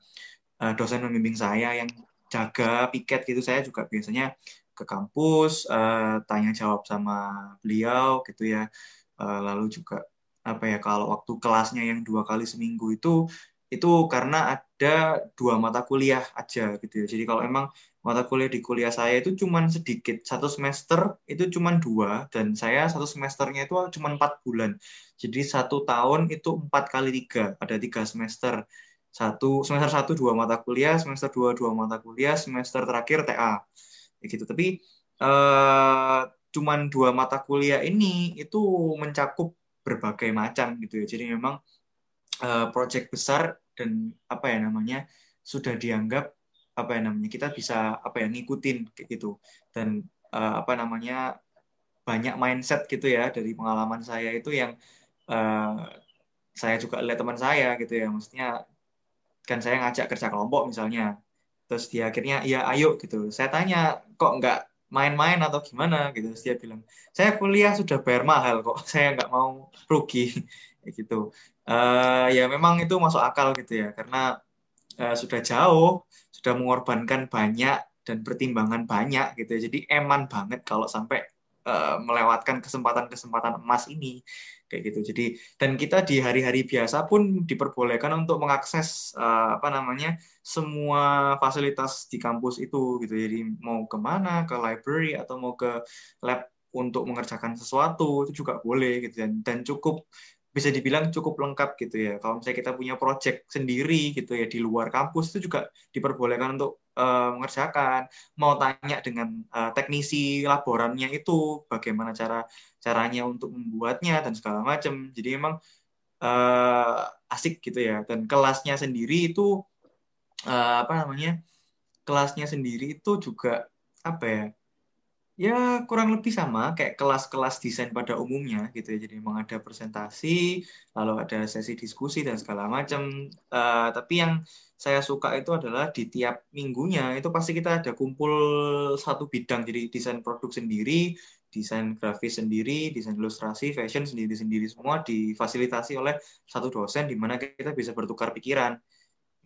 D: uh, dosen membimbing saya yang jaga piket gitu. Saya juga biasanya ke kampus uh, tanya jawab sama beliau gitu ya. Uh, lalu juga apa ya kalau waktu kelasnya yang dua kali seminggu itu itu karena ada dua mata kuliah aja gitu ya. Jadi kalau emang mata kuliah di kuliah saya itu cuma sedikit. Satu semester itu cuma dua dan saya satu semesternya itu cuma empat bulan. Jadi satu tahun itu empat kali tiga ada tiga semester satu semester satu dua mata kuliah semester dua dua mata kuliah semester terakhir TA ya gitu. Tapi eh, cuman dua mata kuliah ini itu mencakup berbagai macam gitu ya. Jadi memang eh, proyek besar dan apa ya namanya sudah dianggap apa ya namanya kita bisa apa ya ngikutin kayak gitu. Dan eh, apa namanya banyak mindset gitu ya dari pengalaman saya itu yang uh, saya juga lihat teman saya gitu ya. Maksudnya kan saya ngajak kerja kelompok misalnya. Terus dia akhirnya ya ayo gitu. Saya tanya kok nggak main-main atau gimana? Gitu. Terus dia bilang saya kuliah sudah bayar mahal kok. Saya nggak mau rugi. Gitu. Uh, ya memang itu masuk akal gitu ya. Karena uh, sudah jauh sudah mengorbankan banyak dan pertimbangan banyak gitu ya. jadi eman banget kalau sampai uh, melewatkan kesempatan-kesempatan emas ini kayak gitu. Jadi dan kita di hari-hari biasa pun diperbolehkan untuk mengakses uh, apa namanya semua fasilitas di kampus itu gitu. Jadi mau ke mana ke library atau mau ke lab untuk mengerjakan sesuatu itu juga boleh gitu dan dan cukup bisa dibilang cukup lengkap gitu ya. Kalau misalnya kita punya project sendiri gitu ya di luar kampus itu juga diperbolehkan untuk uh, mengerjakan. Mau tanya dengan uh, teknisi laborannya itu bagaimana cara caranya untuk membuatnya dan segala macam. Jadi memang uh, asik gitu ya. Dan kelasnya sendiri itu uh, apa namanya? Kelasnya sendiri itu juga apa ya? Ya kurang lebih sama kayak kelas-kelas desain pada umumnya gitu ya. Jadi memang ada presentasi, lalu ada sesi diskusi dan segala macam. Uh, tapi yang saya suka itu adalah di tiap minggunya itu pasti kita ada kumpul satu bidang. Jadi desain produk sendiri, desain grafis sendiri, desain ilustrasi, fashion sendiri-sendiri semua difasilitasi oleh satu dosen di mana kita bisa bertukar pikiran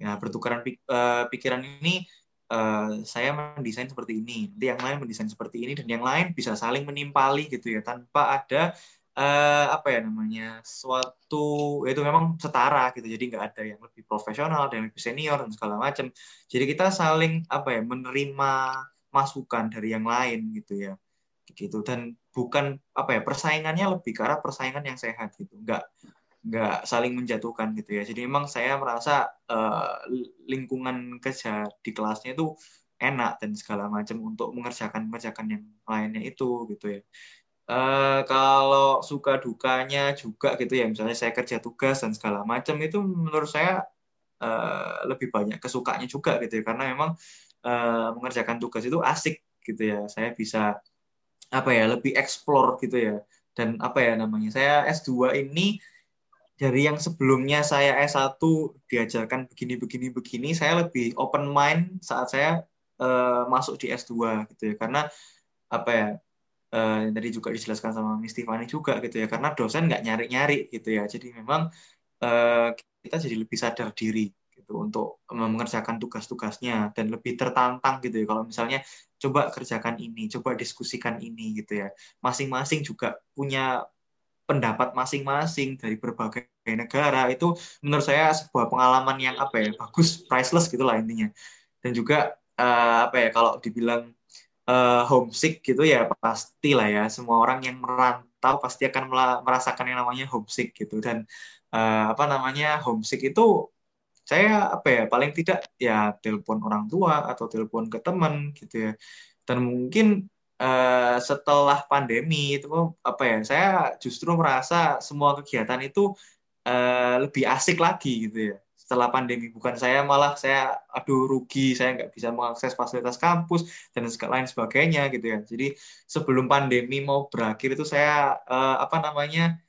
D: Ya, pertukaran uh, pikiran ini uh, saya mendesain seperti ini, nanti yang lain mendesain seperti ini dan yang lain bisa saling menimpali gitu ya tanpa ada uh, apa ya namanya suatu itu memang setara gitu jadi nggak ada yang lebih profesional ada yang lebih senior dan segala macam. Jadi kita saling apa ya menerima masukan dari yang lain gitu ya gitu. Dan bukan apa ya persaingannya lebih arah persaingan yang sehat gitu nggak nggak saling menjatuhkan gitu ya jadi memang saya merasa uh, lingkungan kerja di kelasnya itu enak dan segala macam untuk mengerjakan mengerjakan yang lainnya itu gitu ya Uh, kalau suka dukanya juga gitu ya, misalnya saya kerja tugas dan segala macam itu menurut saya uh, lebih banyak kesukanya juga gitu ya, karena memang uh, mengerjakan tugas itu asik gitu ya. Saya bisa apa ya lebih explore gitu ya. Dan apa ya namanya? Saya S2 ini dari yang sebelumnya saya S1 diajarkan begini begini begini, saya lebih open mind saat saya uh, masuk di S2 gitu ya. Karena apa ya? uh, tadi juga dijelaskan sama Miss Tiffany juga gitu ya karena dosen nggak nyari-nyari gitu ya jadi memang uh, kita jadi lebih sadar diri gitu untuk mengerjakan tugas-tugasnya dan lebih tertantang gitu ya kalau misalnya coba kerjakan ini coba diskusikan ini gitu ya masing-masing juga punya pendapat masing-masing dari berbagai negara itu menurut saya sebuah pengalaman yang apa ya bagus priceless gitulah intinya. Dan juga uh, apa ya kalau dibilang uh, homesick gitu ya pasti lah ya semua orang yang merantau pasti akan merasakan yang namanya homesick gitu. Dan uh, apa namanya homesick itu saya apa ya paling tidak ya telepon orang tua atau telepon ke teman gitu ya. Dan mungkin uh, setelah pandemi itu apa ya saya justru merasa semua kegiatan itu uh, lebih asik lagi gitu ya. Setelah pandemi bukan saya malah saya aduh rugi saya nggak bisa mengakses fasilitas kampus dan lain sebagainya gitu ya. Jadi sebelum pandemi mau berakhir itu saya uh, apa namanya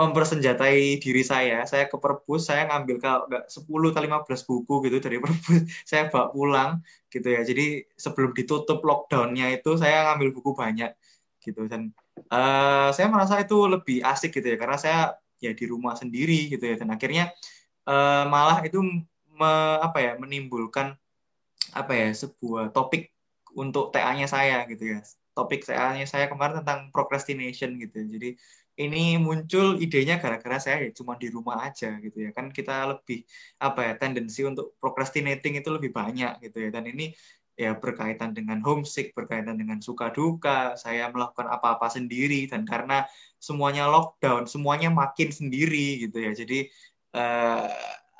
D: mempersenjatai diri saya saya ke perpus saya ngambil kalau nggak 10 atau 15 buku gitu dari perpus saya bawa pulang gitu ya jadi sebelum ditutup lockdownnya itu saya ngambil buku banyak gitu dan uh, saya merasa itu lebih asik gitu ya karena saya ya di rumah sendiri gitu ya dan akhirnya uh, malah itu me, apa ya menimbulkan apa ya sebuah topik untuk TA-nya saya gitu ya. Topik TA-nya saya kemarin tentang procrastination gitu. Ya. Jadi ini muncul idenya gara-gara saya ya cuma di rumah aja gitu ya. Kan kita lebih apa ya tendensi untuk procrastinating itu lebih banyak gitu ya. Dan ini ya berkaitan dengan homesick, berkaitan dengan suka duka, saya melakukan apa-apa sendiri dan karena semuanya lockdown, semuanya makin sendiri gitu ya. Jadi uh,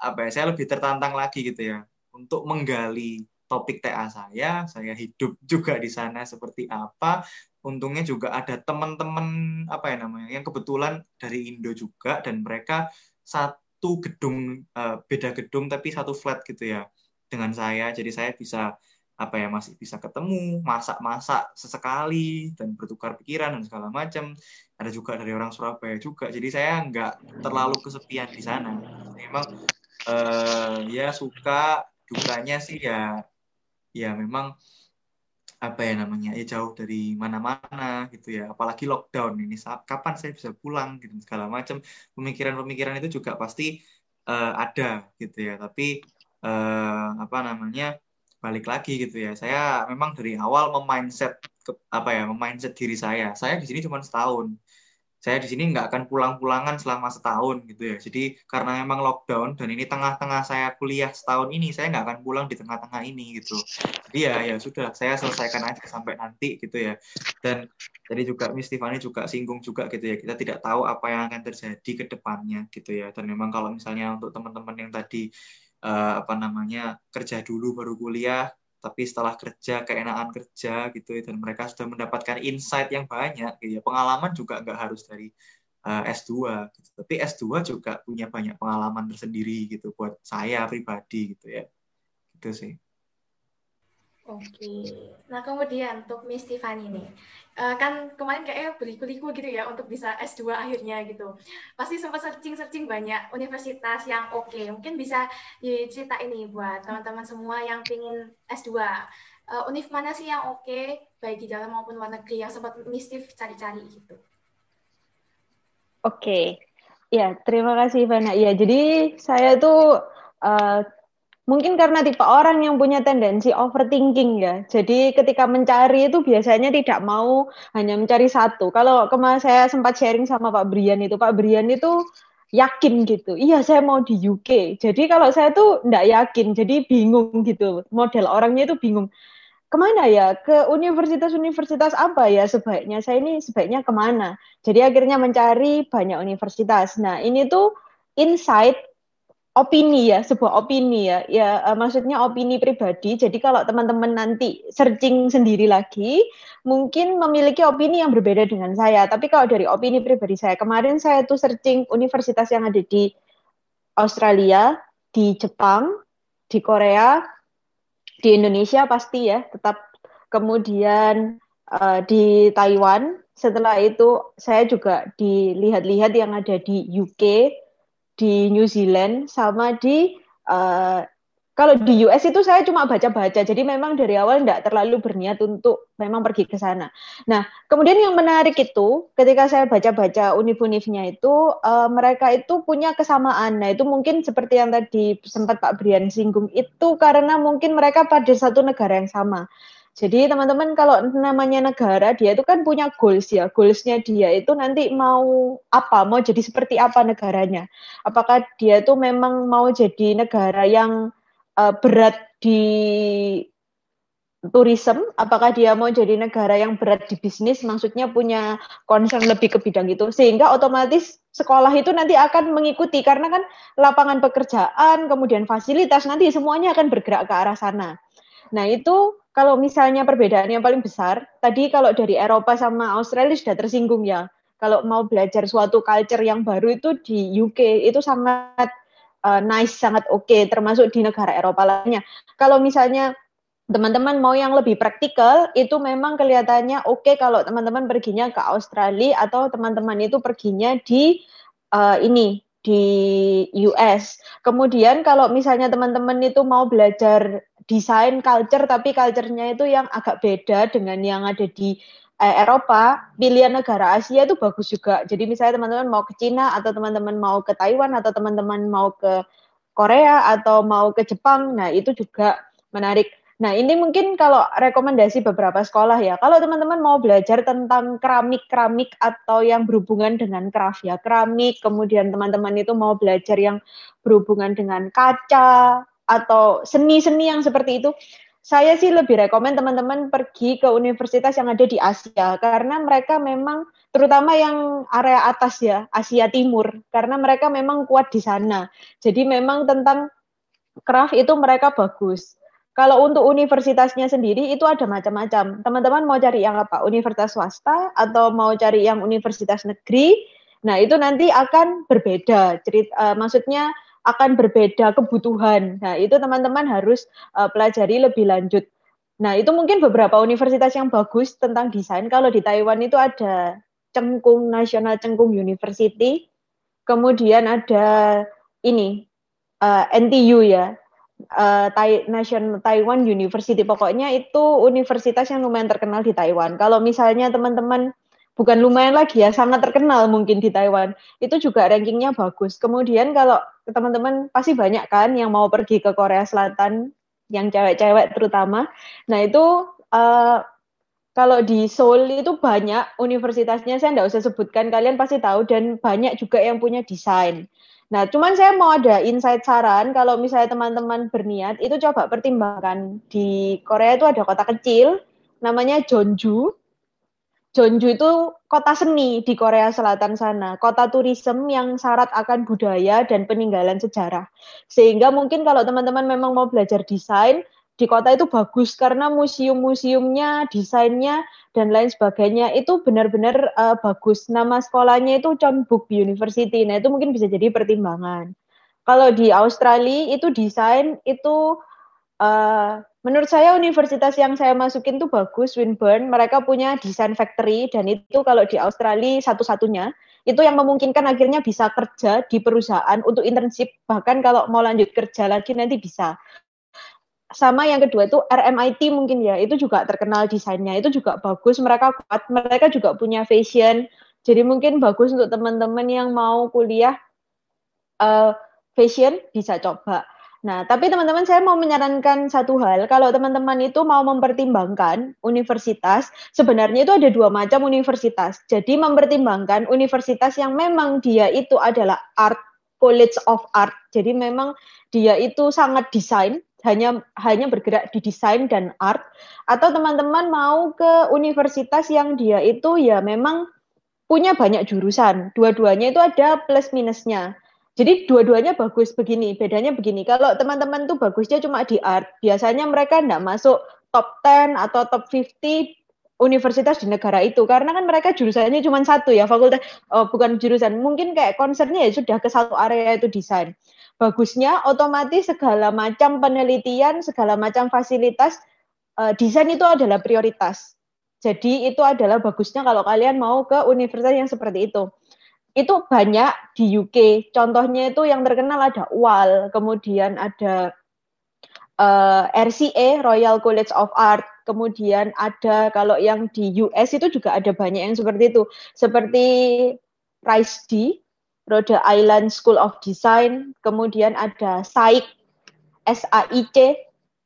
D: apa ya saya lebih tertantang lagi gitu ya untuk menggali topik TA saya saya hidup juga di sana seperti apa. Untungnya juga ada teman-teman apa ya namanya yang kebetulan dari Indo juga dan mereka satu gedung uh, beda gedung tapi satu flat gitu ya dengan saya. Jadi saya bisa apa ya masih bisa ketemu masak-masak sesekali dan bertukar pikiran dan segala macam. Ada juga dari orang Surabaya juga. Jadi saya nggak terlalu kesepian di sana. Memang uh, ya suka dukanya sih ya ya memang apa ya namanya ya jauh dari mana-mana gitu ya apalagi lockdown ini saat kapan saya bisa pulang gitu segala macam pemikiran-pemikiran itu juga pasti uh, ada gitu ya tapi uh, apa namanya balik lagi gitu ya. Saya memang dari awal memindset ke, apa ya, memindset diri saya. Saya di sini cuma setahun. Saya di sini nggak akan pulang-pulangan selama setahun gitu ya. Jadi karena memang lockdown dan ini tengah-tengah saya kuliah setahun ini, saya nggak akan pulang di tengah-tengah ini gitu. Jadi ya ya sudah, saya selesaikan aja sampai nanti gitu ya. Dan tadi juga Miss Tiffany juga singgung juga gitu ya. Kita tidak tahu apa yang akan terjadi ke depannya gitu ya. Dan memang kalau misalnya untuk teman-teman yang tadi uh, apa namanya kerja dulu baru kuliah tapi setelah kerja keenakan kerja gitu dan mereka sudah mendapatkan insight yang banyak gitu ya. Pengalaman juga nggak harus dari uh, eh, S2 gitu. tapi S2 juga punya banyak pengalaman tersendiri gitu buat saya pribadi gitu ya. Gitu sih
B: Oke, nah kemudian untuk Miss Tiffany nih, uh, kan kemarin kayaknya berliku-liku gitu ya untuk bisa S2 akhirnya gitu. Pasti sempat searching-searching banyak universitas yang oke. Okay. Mungkin bisa dicerita ini buat teman-teman semua yang ingin S2. Uh, univ mana sih yang oke, okay, baik di dalam maupun luar negeri yang sempat Miss Tiff cari-cari gitu.
C: Oke, okay. ya terima kasih Ivana. Ya, jadi saya tuh uh, mungkin karena tipe orang yang punya tendensi overthinking ya. Jadi ketika mencari itu biasanya tidak mau hanya mencari satu. Kalau kemarin saya sempat sharing sama Pak Brian itu, Pak Brian itu yakin gitu. Iya, saya mau di UK. Jadi kalau saya tuh enggak yakin, jadi bingung gitu. Model orangnya itu bingung. Ke mana ya? Ke universitas-universitas apa ya sebaiknya? Saya ini sebaiknya ke mana? Jadi akhirnya mencari banyak universitas. Nah, ini tuh insight opini ya, sebuah opini ya. Ya uh, maksudnya opini pribadi. Jadi kalau teman-teman nanti searching sendiri lagi, mungkin memiliki opini yang berbeda dengan saya. Tapi kalau dari opini pribadi saya, kemarin saya tuh searching universitas yang ada di Australia, di Jepang, di Korea, di Indonesia pasti ya, tetap kemudian uh, di Taiwan. Setelah itu saya juga dilihat-lihat yang ada di UK, di New Zealand sama di uh, kalau di US itu saya cuma baca-baca, jadi memang dari awal tidak terlalu berniat untuk memang pergi ke sana. Nah, kemudian yang menarik itu, ketika saya baca-baca univ-univnya itu, uh, mereka itu punya kesamaan. Nah, itu mungkin seperti yang tadi sempat Pak Brian singgung, itu karena mungkin mereka pada satu negara yang sama. Jadi teman-teman kalau namanya negara dia itu kan punya goals ya. Goalsnya dia itu nanti mau apa, mau jadi seperti apa negaranya. Apakah dia itu memang mau jadi negara yang uh, berat di tourism, apakah dia mau jadi negara yang berat di bisnis, maksudnya punya concern lebih ke bidang itu, sehingga otomatis sekolah itu nanti akan mengikuti, karena kan lapangan pekerjaan, kemudian fasilitas, nanti semuanya akan bergerak ke arah sana. Nah itu kalau misalnya perbedaan yang paling besar, tadi kalau dari Eropa sama Australia sudah tersinggung ya. Kalau mau belajar suatu culture yang baru itu di UK itu sangat uh, nice, sangat oke, okay, termasuk di negara Eropa lainnya. Kalau misalnya teman-teman mau yang lebih praktikal, itu memang kelihatannya oke okay kalau teman-teman perginya ke Australia atau teman-teman itu perginya di uh, ini di US. Kemudian kalau misalnya teman-teman itu mau belajar desain culture tapi culture-nya itu yang agak beda dengan yang ada di eh, Eropa, pilihan negara Asia itu bagus juga. Jadi misalnya teman-teman mau ke Cina atau teman-teman mau ke Taiwan atau teman-teman mau ke Korea atau mau ke Jepang, nah itu juga menarik. Nah, ini mungkin kalau rekomendasi beberapa sekolah ya. Kalau teman-teman mau belajar tentang keramik-keramik atau yang berhubungan dengan craft ya, keramik, kemudian teman-teman itu mau belajar yang berhubungan dengan kaca, atau seni-seni yang seperti itu, saya sih lebih rekomend teman-teman pergi ke universitas yang ada di Asia karena mereka memang terutama yang area atas ya, Asia Timur karena mereka memang kuat di sana. Jadi memang tentang craft itu mereka bagus. Kalau untuk universitasnya sendiri itu ada macam-macam. Teman-teman mau cari yang apa? Universitas swasta atau mau cari yang universitas negeri? Nah, itu nanti akan berbeda. Cerita uh, maksudnya akan berbeda kebutuhan. Nah, itu teman-teman harus uh, pelajari lebih lanjut. Nah, itu mungkin beberapa universitas yang bagus tentang desain. Kalau di Taiwan itu ada Cengkung National Cengkung University, kemudian ada ini uh, eh, NTU ya, uh, National Taiwan University. Pokoknya itu universitas yang lumayan terkenal di Taiwan. Kalau misalnya teman-teman bukan lumayan lagi ya, sangat terkenal mungkin di Taiwan. Itu juga rankingnya bagus. Kemudian kalau teman-teman pasti banyak kan yang mau pergi ke Korea Selatan, yang cewek-cewek terutama. Nah itu uh, kalau di Seoul itu banyak universitasnya, saya nggak usah sebutkan, kalian pasti tahu, dan banyak juga yang punya desain. Nah, cuman saya mau ada insight saran, kalau misalnya teman-teman berniat, itu coba pertimbangkan. Di Korea itu ada kota kecil, namanya Jeonju. Jeonju itu kota seni di Korea Selatan sana, kota turisme yang syarat akan budaya dan peninggalan sejarah. Sehingga mungkin kalau teman-teman memang mau belajar desain, di kota itu bagus karena museum-museumnya, desainnya dan lain sebagainya itu benar-benar uh, bagus. Nama sekolahnya itu Chonbuk University. Nah, itu mungkin bisa jadi pertimbangan. Kalau di Australia itu desain itu uh, Menurut saya universitas yang saya masukin tuh bagus, Winburn. Mereka punya desain factory dan itu kalau di Australia satu-satunya itu yang memungkinkan akhirnya bisa kerja di perusahaan untuk internship bahkan kalau mau lanjut kerja lagi nanti bisa. Sama yang kedua itu RMIT mungkin ya, itu juga terkenal desainnya, itu juga bagus, mereka kuat, mereka juga punya fashion. Jadi mungkin bagus untuk teman-teman yang mau kuliah uh, fashion bisa coba Nah, tapi teman-teman saya mau menyarankan satu hal, kalau teman-teman itu mau mempertimbangkan universitas, sebenarnya itu ada dua macam universitas. Jadi mempertimbangkan universitas yang memang dia itu adalah art, college of art. Jadi memang dia itu sangat desain, hanya hanya bergerak di desain dan art atau teman-teman mau ke universitas yang dia itu ya memang punya banyak jurusan. Dua-duanya itu ada plus minusnya. Jadi dua-duanya bagus begini, bedanya begini. Kalau teman-teman tuh bagusnya cuma di art, biasanya mereka enggak masuk top 10 atau top 50 universitas di negara itu. Karena kan mereka jurusannya cuma satu ya fakultas oh, bukan jurusan. Mungkin kayak concernnya ya sudah ke satu area itu desain. Bagusnya otomatis segala macam penelitian segala macam fasilitas uh, desain itu adalah prioritas. Jadi itu adalah bagusnya kalau kalian mau ke universitas yang seperti itu itu banyak di UK. Contohnya itu yang terkenal ada UAL, kemudian ada uh, eh, RCA Royal College of Art, kemudian ada kalau yang di US itu juga ada banyak yang seperti itu, seperti RISD, Rhode Island School of Design, kemudian ada SAIC, SAIC,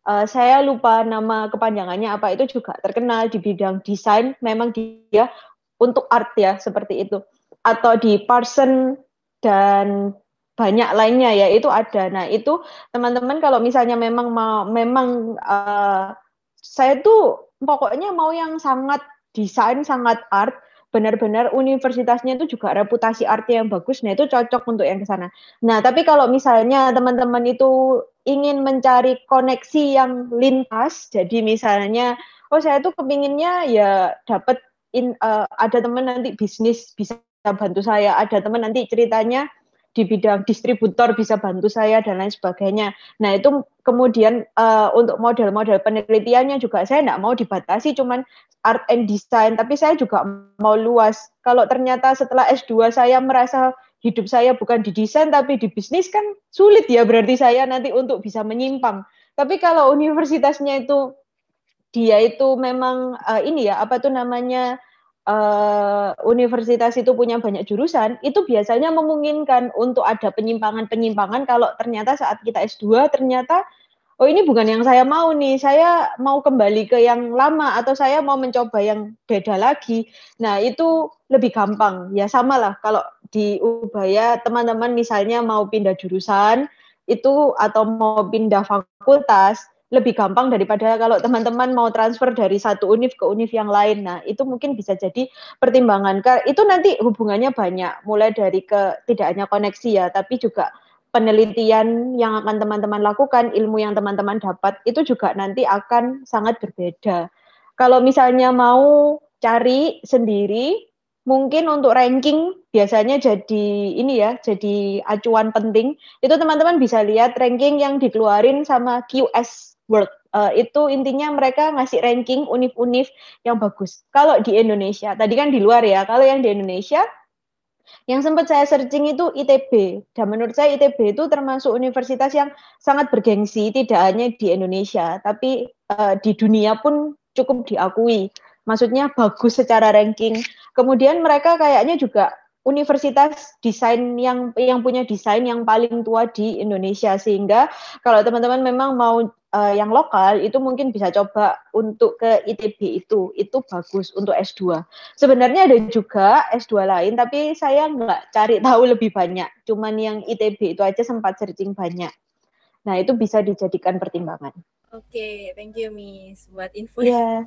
C: uh, saya lupa nama kepanjangannya apa itu juga terkenal di bidang desain, memang dia untuk art ya seperti itu atau di Parson dan banyak lainnya ya itu ada. Nah itu teman-teman kalau misalnya memang mau memang uh, saya tuh pokoknya mau yang sangat desain, sangat art, benar-benar universitasnya itu juga reputasi artnya yang bagus, nah itu cocok untuk yang ke sana. Nah, tapi kalau misalnya teman-teman itu ingin mencari koneksi yang lintas, jadi misalnya, oh saya tuh kepinginnya ya dapat in, uh, ada teman nanti bisnis bisa bantu saya. Ada teman nanti ceritanya di bidang distributor bisa bantu saya dan lain sebagainya. Nah itu kemudian uh, untuk model-model penelitiannya juga saya tidak mau dibatasi cuman art and design, tapi saya juga mau luas. Kalau ternyata setelah S2 saya merasa hidup saya bukan di desain tapi di bisnis kan sulit ya berarti saya nanti untuk bisa menyimpang. Tapi kalau universitasnya itu dia itu memang uh, ini ya apa tuh namanya uh, universitas itu punya banyak jurusan, itu biasanya memungkinkan untuk ada penyimpangan-penyimpangan kalau ternyata saat kita S2 ternyata oh ini bukan yang saya mau nih, saya mau kembali ke yang lama atau saya mau mencoba yang beda lagi. Nah, itu lebih gampang. Ya samalah kalau di Ubaya teman-teman misalnya mau pindah jurusan itu atau mau pindah fakultas, lebih gampang daripada kalau teman-teman mau transfer dari satu univ ke univ yang lain. Nah, itu mungkin bisa jadi pertimbangan. Itu nanti hubungannya banyak, mulai dari ke tidak hanya koneksi ya, tapi juga penelitian yang akan teman-teman lakukan, ilmu yang teman-teman dapat itu juga nanti akan sangat berbeda. Kalau misalnya mau cari sendiri, mungkin untuk ranking biasanya jadi ini ya, jadi acuan penting. Itu teman-teman bisa lihat ranking yang dikeluarin sama QS World. Uh, itu intinya mereka ngasih ranking univ-univ yang bagus. Kalau di Indonesia, tadi kan di luar ya. Kalau yang di Indonesia, yang sempat saya searching itu ITB. Dan menurut saya ITB itu termasuk universitas yang sangat bergengsi, tidak hanya di Indonesia, tapi uh, di dunia pun cukup diakui. Maksudnya bagus secara ranking. Kemudian mereka kayaknya juga universitas desain yang yang punya desain yang paling tua di Indonesia sehingga kalau teman-teman memang mau uh, yang lokal itu mungkin bisa coba untuk ke ITB itu. Itu bagus untuk S2 sebenarnya ada juga S2 lain tapi saya nggak cari tahu lebih banyak. Cuman yang ITB itu aja sempat searching banyak. Nah itu bisa dijadikan pertimbangan.
A: Oke okay, thank you Miss buat info.
C: Yeah.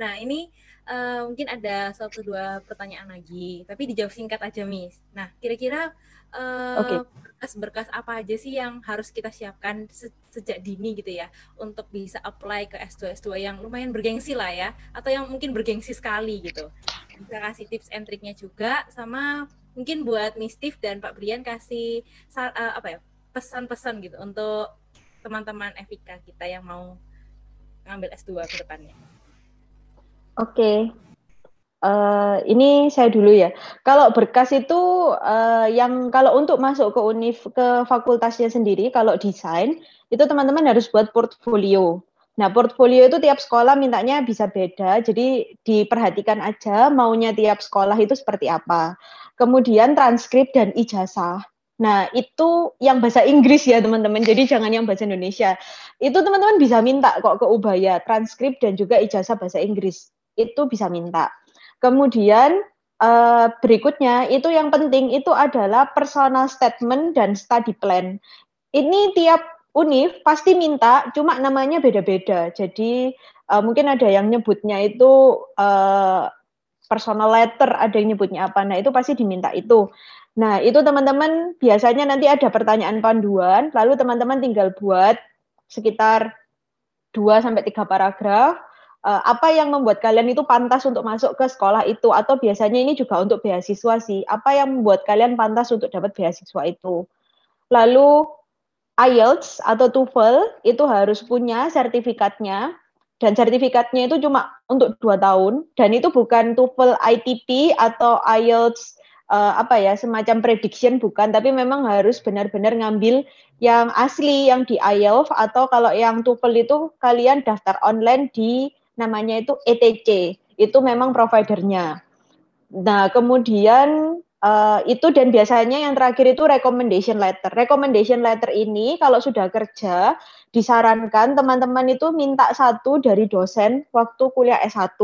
A: nah ini uh, mungkin ada satu dua pertanyaan lagi, tapi dijawab singkat aja, Miss. Nah, kira-kira uh, okay. berkas-berkas apa aja sih yang harus kita siapkan se sejak dini gitu ya, untuk bisa apply ke S2 S2 yang lumayan bergengsi lah ya, atau yang mungkin bergengsi sekali gitu. Bisa kasih tips and triknya juga, sama mungkin buat Miss Steve dan Pak Brian kasih uh, apa ya pesan-pesan gitu untuk teman-teman Evika kita yang mau ngambil S2 ke depannya.
C: Oke. Uh, ini saya dulu ya. Kalau berkas itu uh, yang kalau untuk masuk ke univ ke fakultasnya sendiri, kalau desain itu teman-teman harus buat portfolio. Nah, portfolio itu tiap sekolah mintanya bisa beda, jadi diperhatikan aja maunya tiap sekolah itu seperti apa. Kemudian transkrip dan ijazah. Nah, itu yang bahasa Inggris ya, teman-teman. Jadi jangan yang bahasa Indonesia. Itu teman-teman bisa minta kok ke Ubaya, transkrip dan juga ijazah bahasa Inggris. Itu bisa minta. Kemudian uh, berikutnya itu yang penting itu adalah personal statement dan study plan. Ini tiap univ pasti minta, cuma namanya beda-beda. Jadi uh, mungkin ada yang nyebutnya itu uh, personal letter, ada yang nyebutnya apa. Nah, itu pasti diminta itu. Nah, itu teman-teman biasanya nanti ada pertanyaan panduan, lalu teman-teman tinggal buat sekitar 2 sampai 3 paragraf uh, apa yang membuat kalian itu pantas untuk masuk ke sekolah itu atau biasanya ini juga untuk beasiswa sih. Apa yang membuat kalian pantas untuk dapat beasiswa itu. Lalu IELTS atau TOEFL itu harus punya sertifikatnya dan sertifikatnya itu cuma untuk dua tahun dan itu bukan TOEFL ITP atau IELTS uh, apa ya semacam prediction bukan tapi memang harus benar-benar ngambil yang asli yang di IELTS atau kalau yang TOEFL itu kalian daftar online di namanya itu ETC itu memang providernya. Nah kemudian uh, itu dan biasanya yang terakhir itu recommendation letter. Recommendation letter ini kalau sudah kerja disarankan teman-teman itu minta satu dari dosen waktu kuliah S1.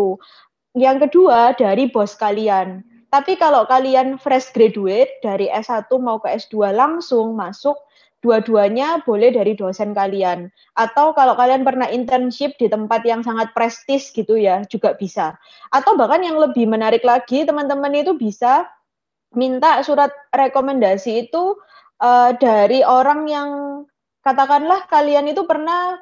C: Yang kedua dari bos kalian tapi kalau kalian fresh graduate dari S1 mau ke S2 langsung masuk, dua-duanya boleh dari dosen kalian. Atau kalau kalian pernah internship di tempat yang sangat prestis gitu ya, juga bisa. Atau bahkan yang lebih menarik lagi, teman-teman itu bisa minta surat rekomendasi itu uh, dari orang yang katakanlah kalian itu pernah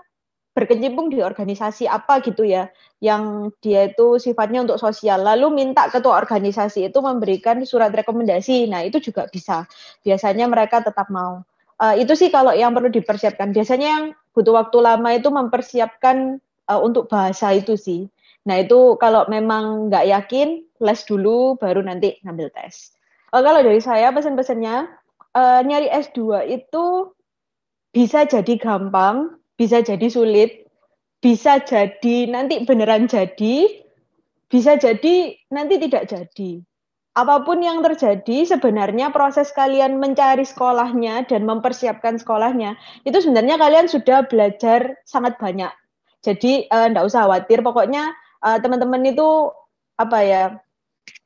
C: berkecimpung di organisasi apa gitu ya, yang dia itu sifatnya untuk sosial, lalu minta ketua organisasi itu memberikan surat rekomendasi. Nah, itu juga bisa. Biasanya mereka tetap mau. Uh, itu sih kalau yang perlu dipersiapkan. Biasanya yang butuh waktu lama itu mempersiapkan uh, untuk bahasa itu sih. Nah, itu kalau memang nggak yakin, les dulu, baru nanti ngambil tes. Uh, kalau dari saya, pesan-pesannya, uh, nyari S2 itu bisa jadi gampang, bisa jadi sulit, bisa jadi nanti beneran jadi, bisa jadi nanti tidak jadi. Apa pun yang terjadi, sebenarnya proses kalian mencari sekolahnya dan mempersiapkan sekolahnya, itu sebenarnya kalian sudah belajar sangat banyak. Jadi enggak eh, usah khawatir, pokoknya uh, teman-teman itu apa ya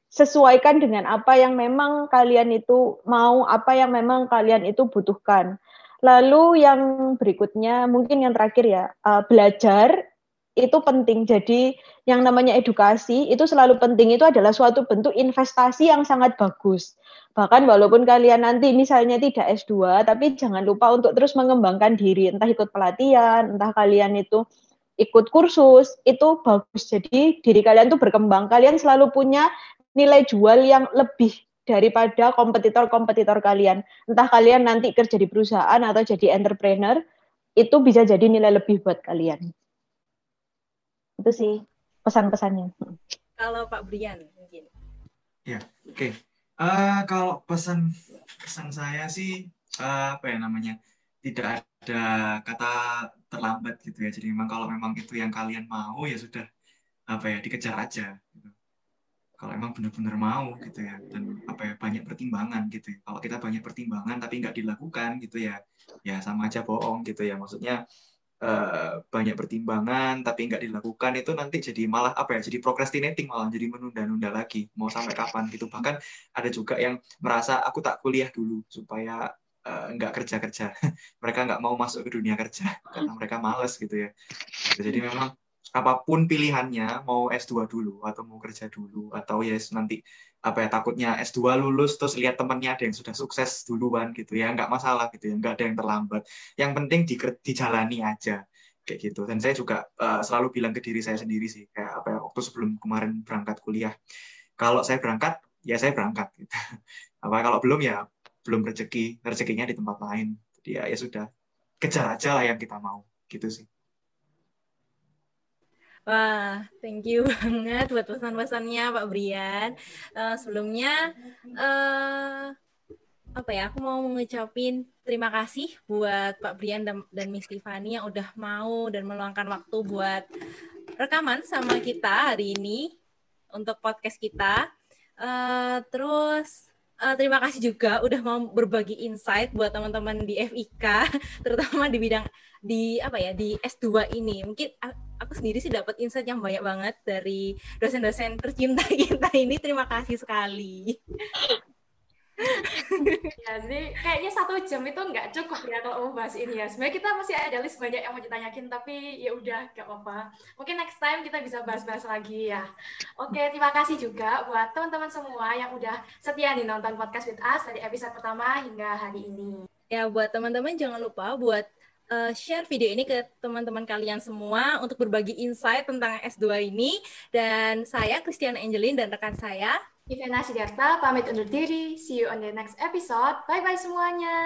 C: sesuaikan dengan apa yang memang kalian itu mau, apa yang memang kalian itu butuhkan. Lalu yang berikutnya, mungkin yang terakhir ya, uh, belajar itu penting. Jadi yang namanya edukasi itu selalu penting. Itu adalah suatu bentuk investasi yang sangat bagus. Bahkan walaupun kalian nanti misalnya tidak S2, tapi jangan lupa untuk terus mengembangkan diri. Entah ikut pelatihan, entah kalian itu ikut kursus, itu bagus. Jadi diri kalian tuh berkembang. Kalian selalu punya nilai jual yang lebih daripada kompetitor-kompetitor kalian. Entah kalian nanti kerja di perusahaan atau jadi entrepreneur, itu bisa jadi nilai lebih buat kalian. Itu sih pesan-pesannya.
A: Kalau Pak Brian mungkin.
D: Ya, oke. Okay. Uh, eh, kalau pesan pesan saya sih uh, apa ya namanya? Tidak ada kata terlambat gitu ya. Jadi memang kalau memang itu yang kalian mau ya sudah apa ya dikejar aja. Gitu kalau emang benar-benar mau gitu ya dan apa ya banyak pertimbangan gitu ya. kalau kita banyak pertimbangan tapi nggak dilakukan gitu ya ya sama aja bohong gitu ya maksudnya uh, banyak pertimbangan tapi nggak dilakukan itu nanti jadi malah apa ya jadi procrastinating malah jadi menunda-nunda lagi mau sampai kapan gitu. Bahkan ada juga yang merasa aku tak kuliah dulu supaya uh, nggak kerja kerja mereka nggak mau masuk ke dunia kerja karena mereka males gitu ya. Jadi memang apa pun pilihannya mau S2 dulu atau mau kerja dulu atau ya yes, nanti apa ya takutnya S2 lulus terus lihat temannya ada yang sudah sukses duluan gitu ya nggak masalah gitu ya nggak ada yang terlambat. Yang penting di, dijalani aja kayak gitu. Dan saya juga uh, selalu bilang ke diri saya sendiri sih kayak apa ya waktu sebelum kemarin berangkat kuliah kalau saya berangkat ya saya berangkat. Gitu apa kalau belum ya belum rezeki rezekinya di tempat lain. Jadi ya ya sudah kejar aja lah yang kita mau gitu sih
A: Wah, thank you banget buat pesan-pesannya Pak Brian. Uh, sebelumnya, uh, apa ya, aku mau mengucapin terima kasih buat Pak Brian dan, dan Miss Tiffany yang udah mau dan meluangkan waktu buat rekaman sama kita hari ini untuk podcast kita. Uh, terus uh, terima kasih juga udah mau berbagi insight buat teman-teman di FIK, terutama di bidang di apa ya di S2 ini. Mungkin aku sendiri sih dapat insight yang banyak banget dari dosen-dosen tercinta kita ini. Terima kasih sekali
B: jadi kayaknya satu jam itu nggak cukup ya kalau mau bahas ini ya. Sebenarnya kita masih ada list banyak yang mau ditanyakin, tapi ya udah nggak apa-apa. Mungkin next time kita bisa bahas-bahas lagi ya. Oke, terima kasih juga buat teman-teman semua yang udah setia nih nonton podcast with us dari episode pertama hingga hari ini.
A: Ya, buat teman-teman jangan lupa buat uh, share video ini ke teman-teman kalian semua untuk berbagi insight tentang S2 ini. Dan saya, Christian Angelin, dan rekan saya,
B: Ivana Sidarta pamit undur diri. See you on the next episode. Bye-bye semuanya.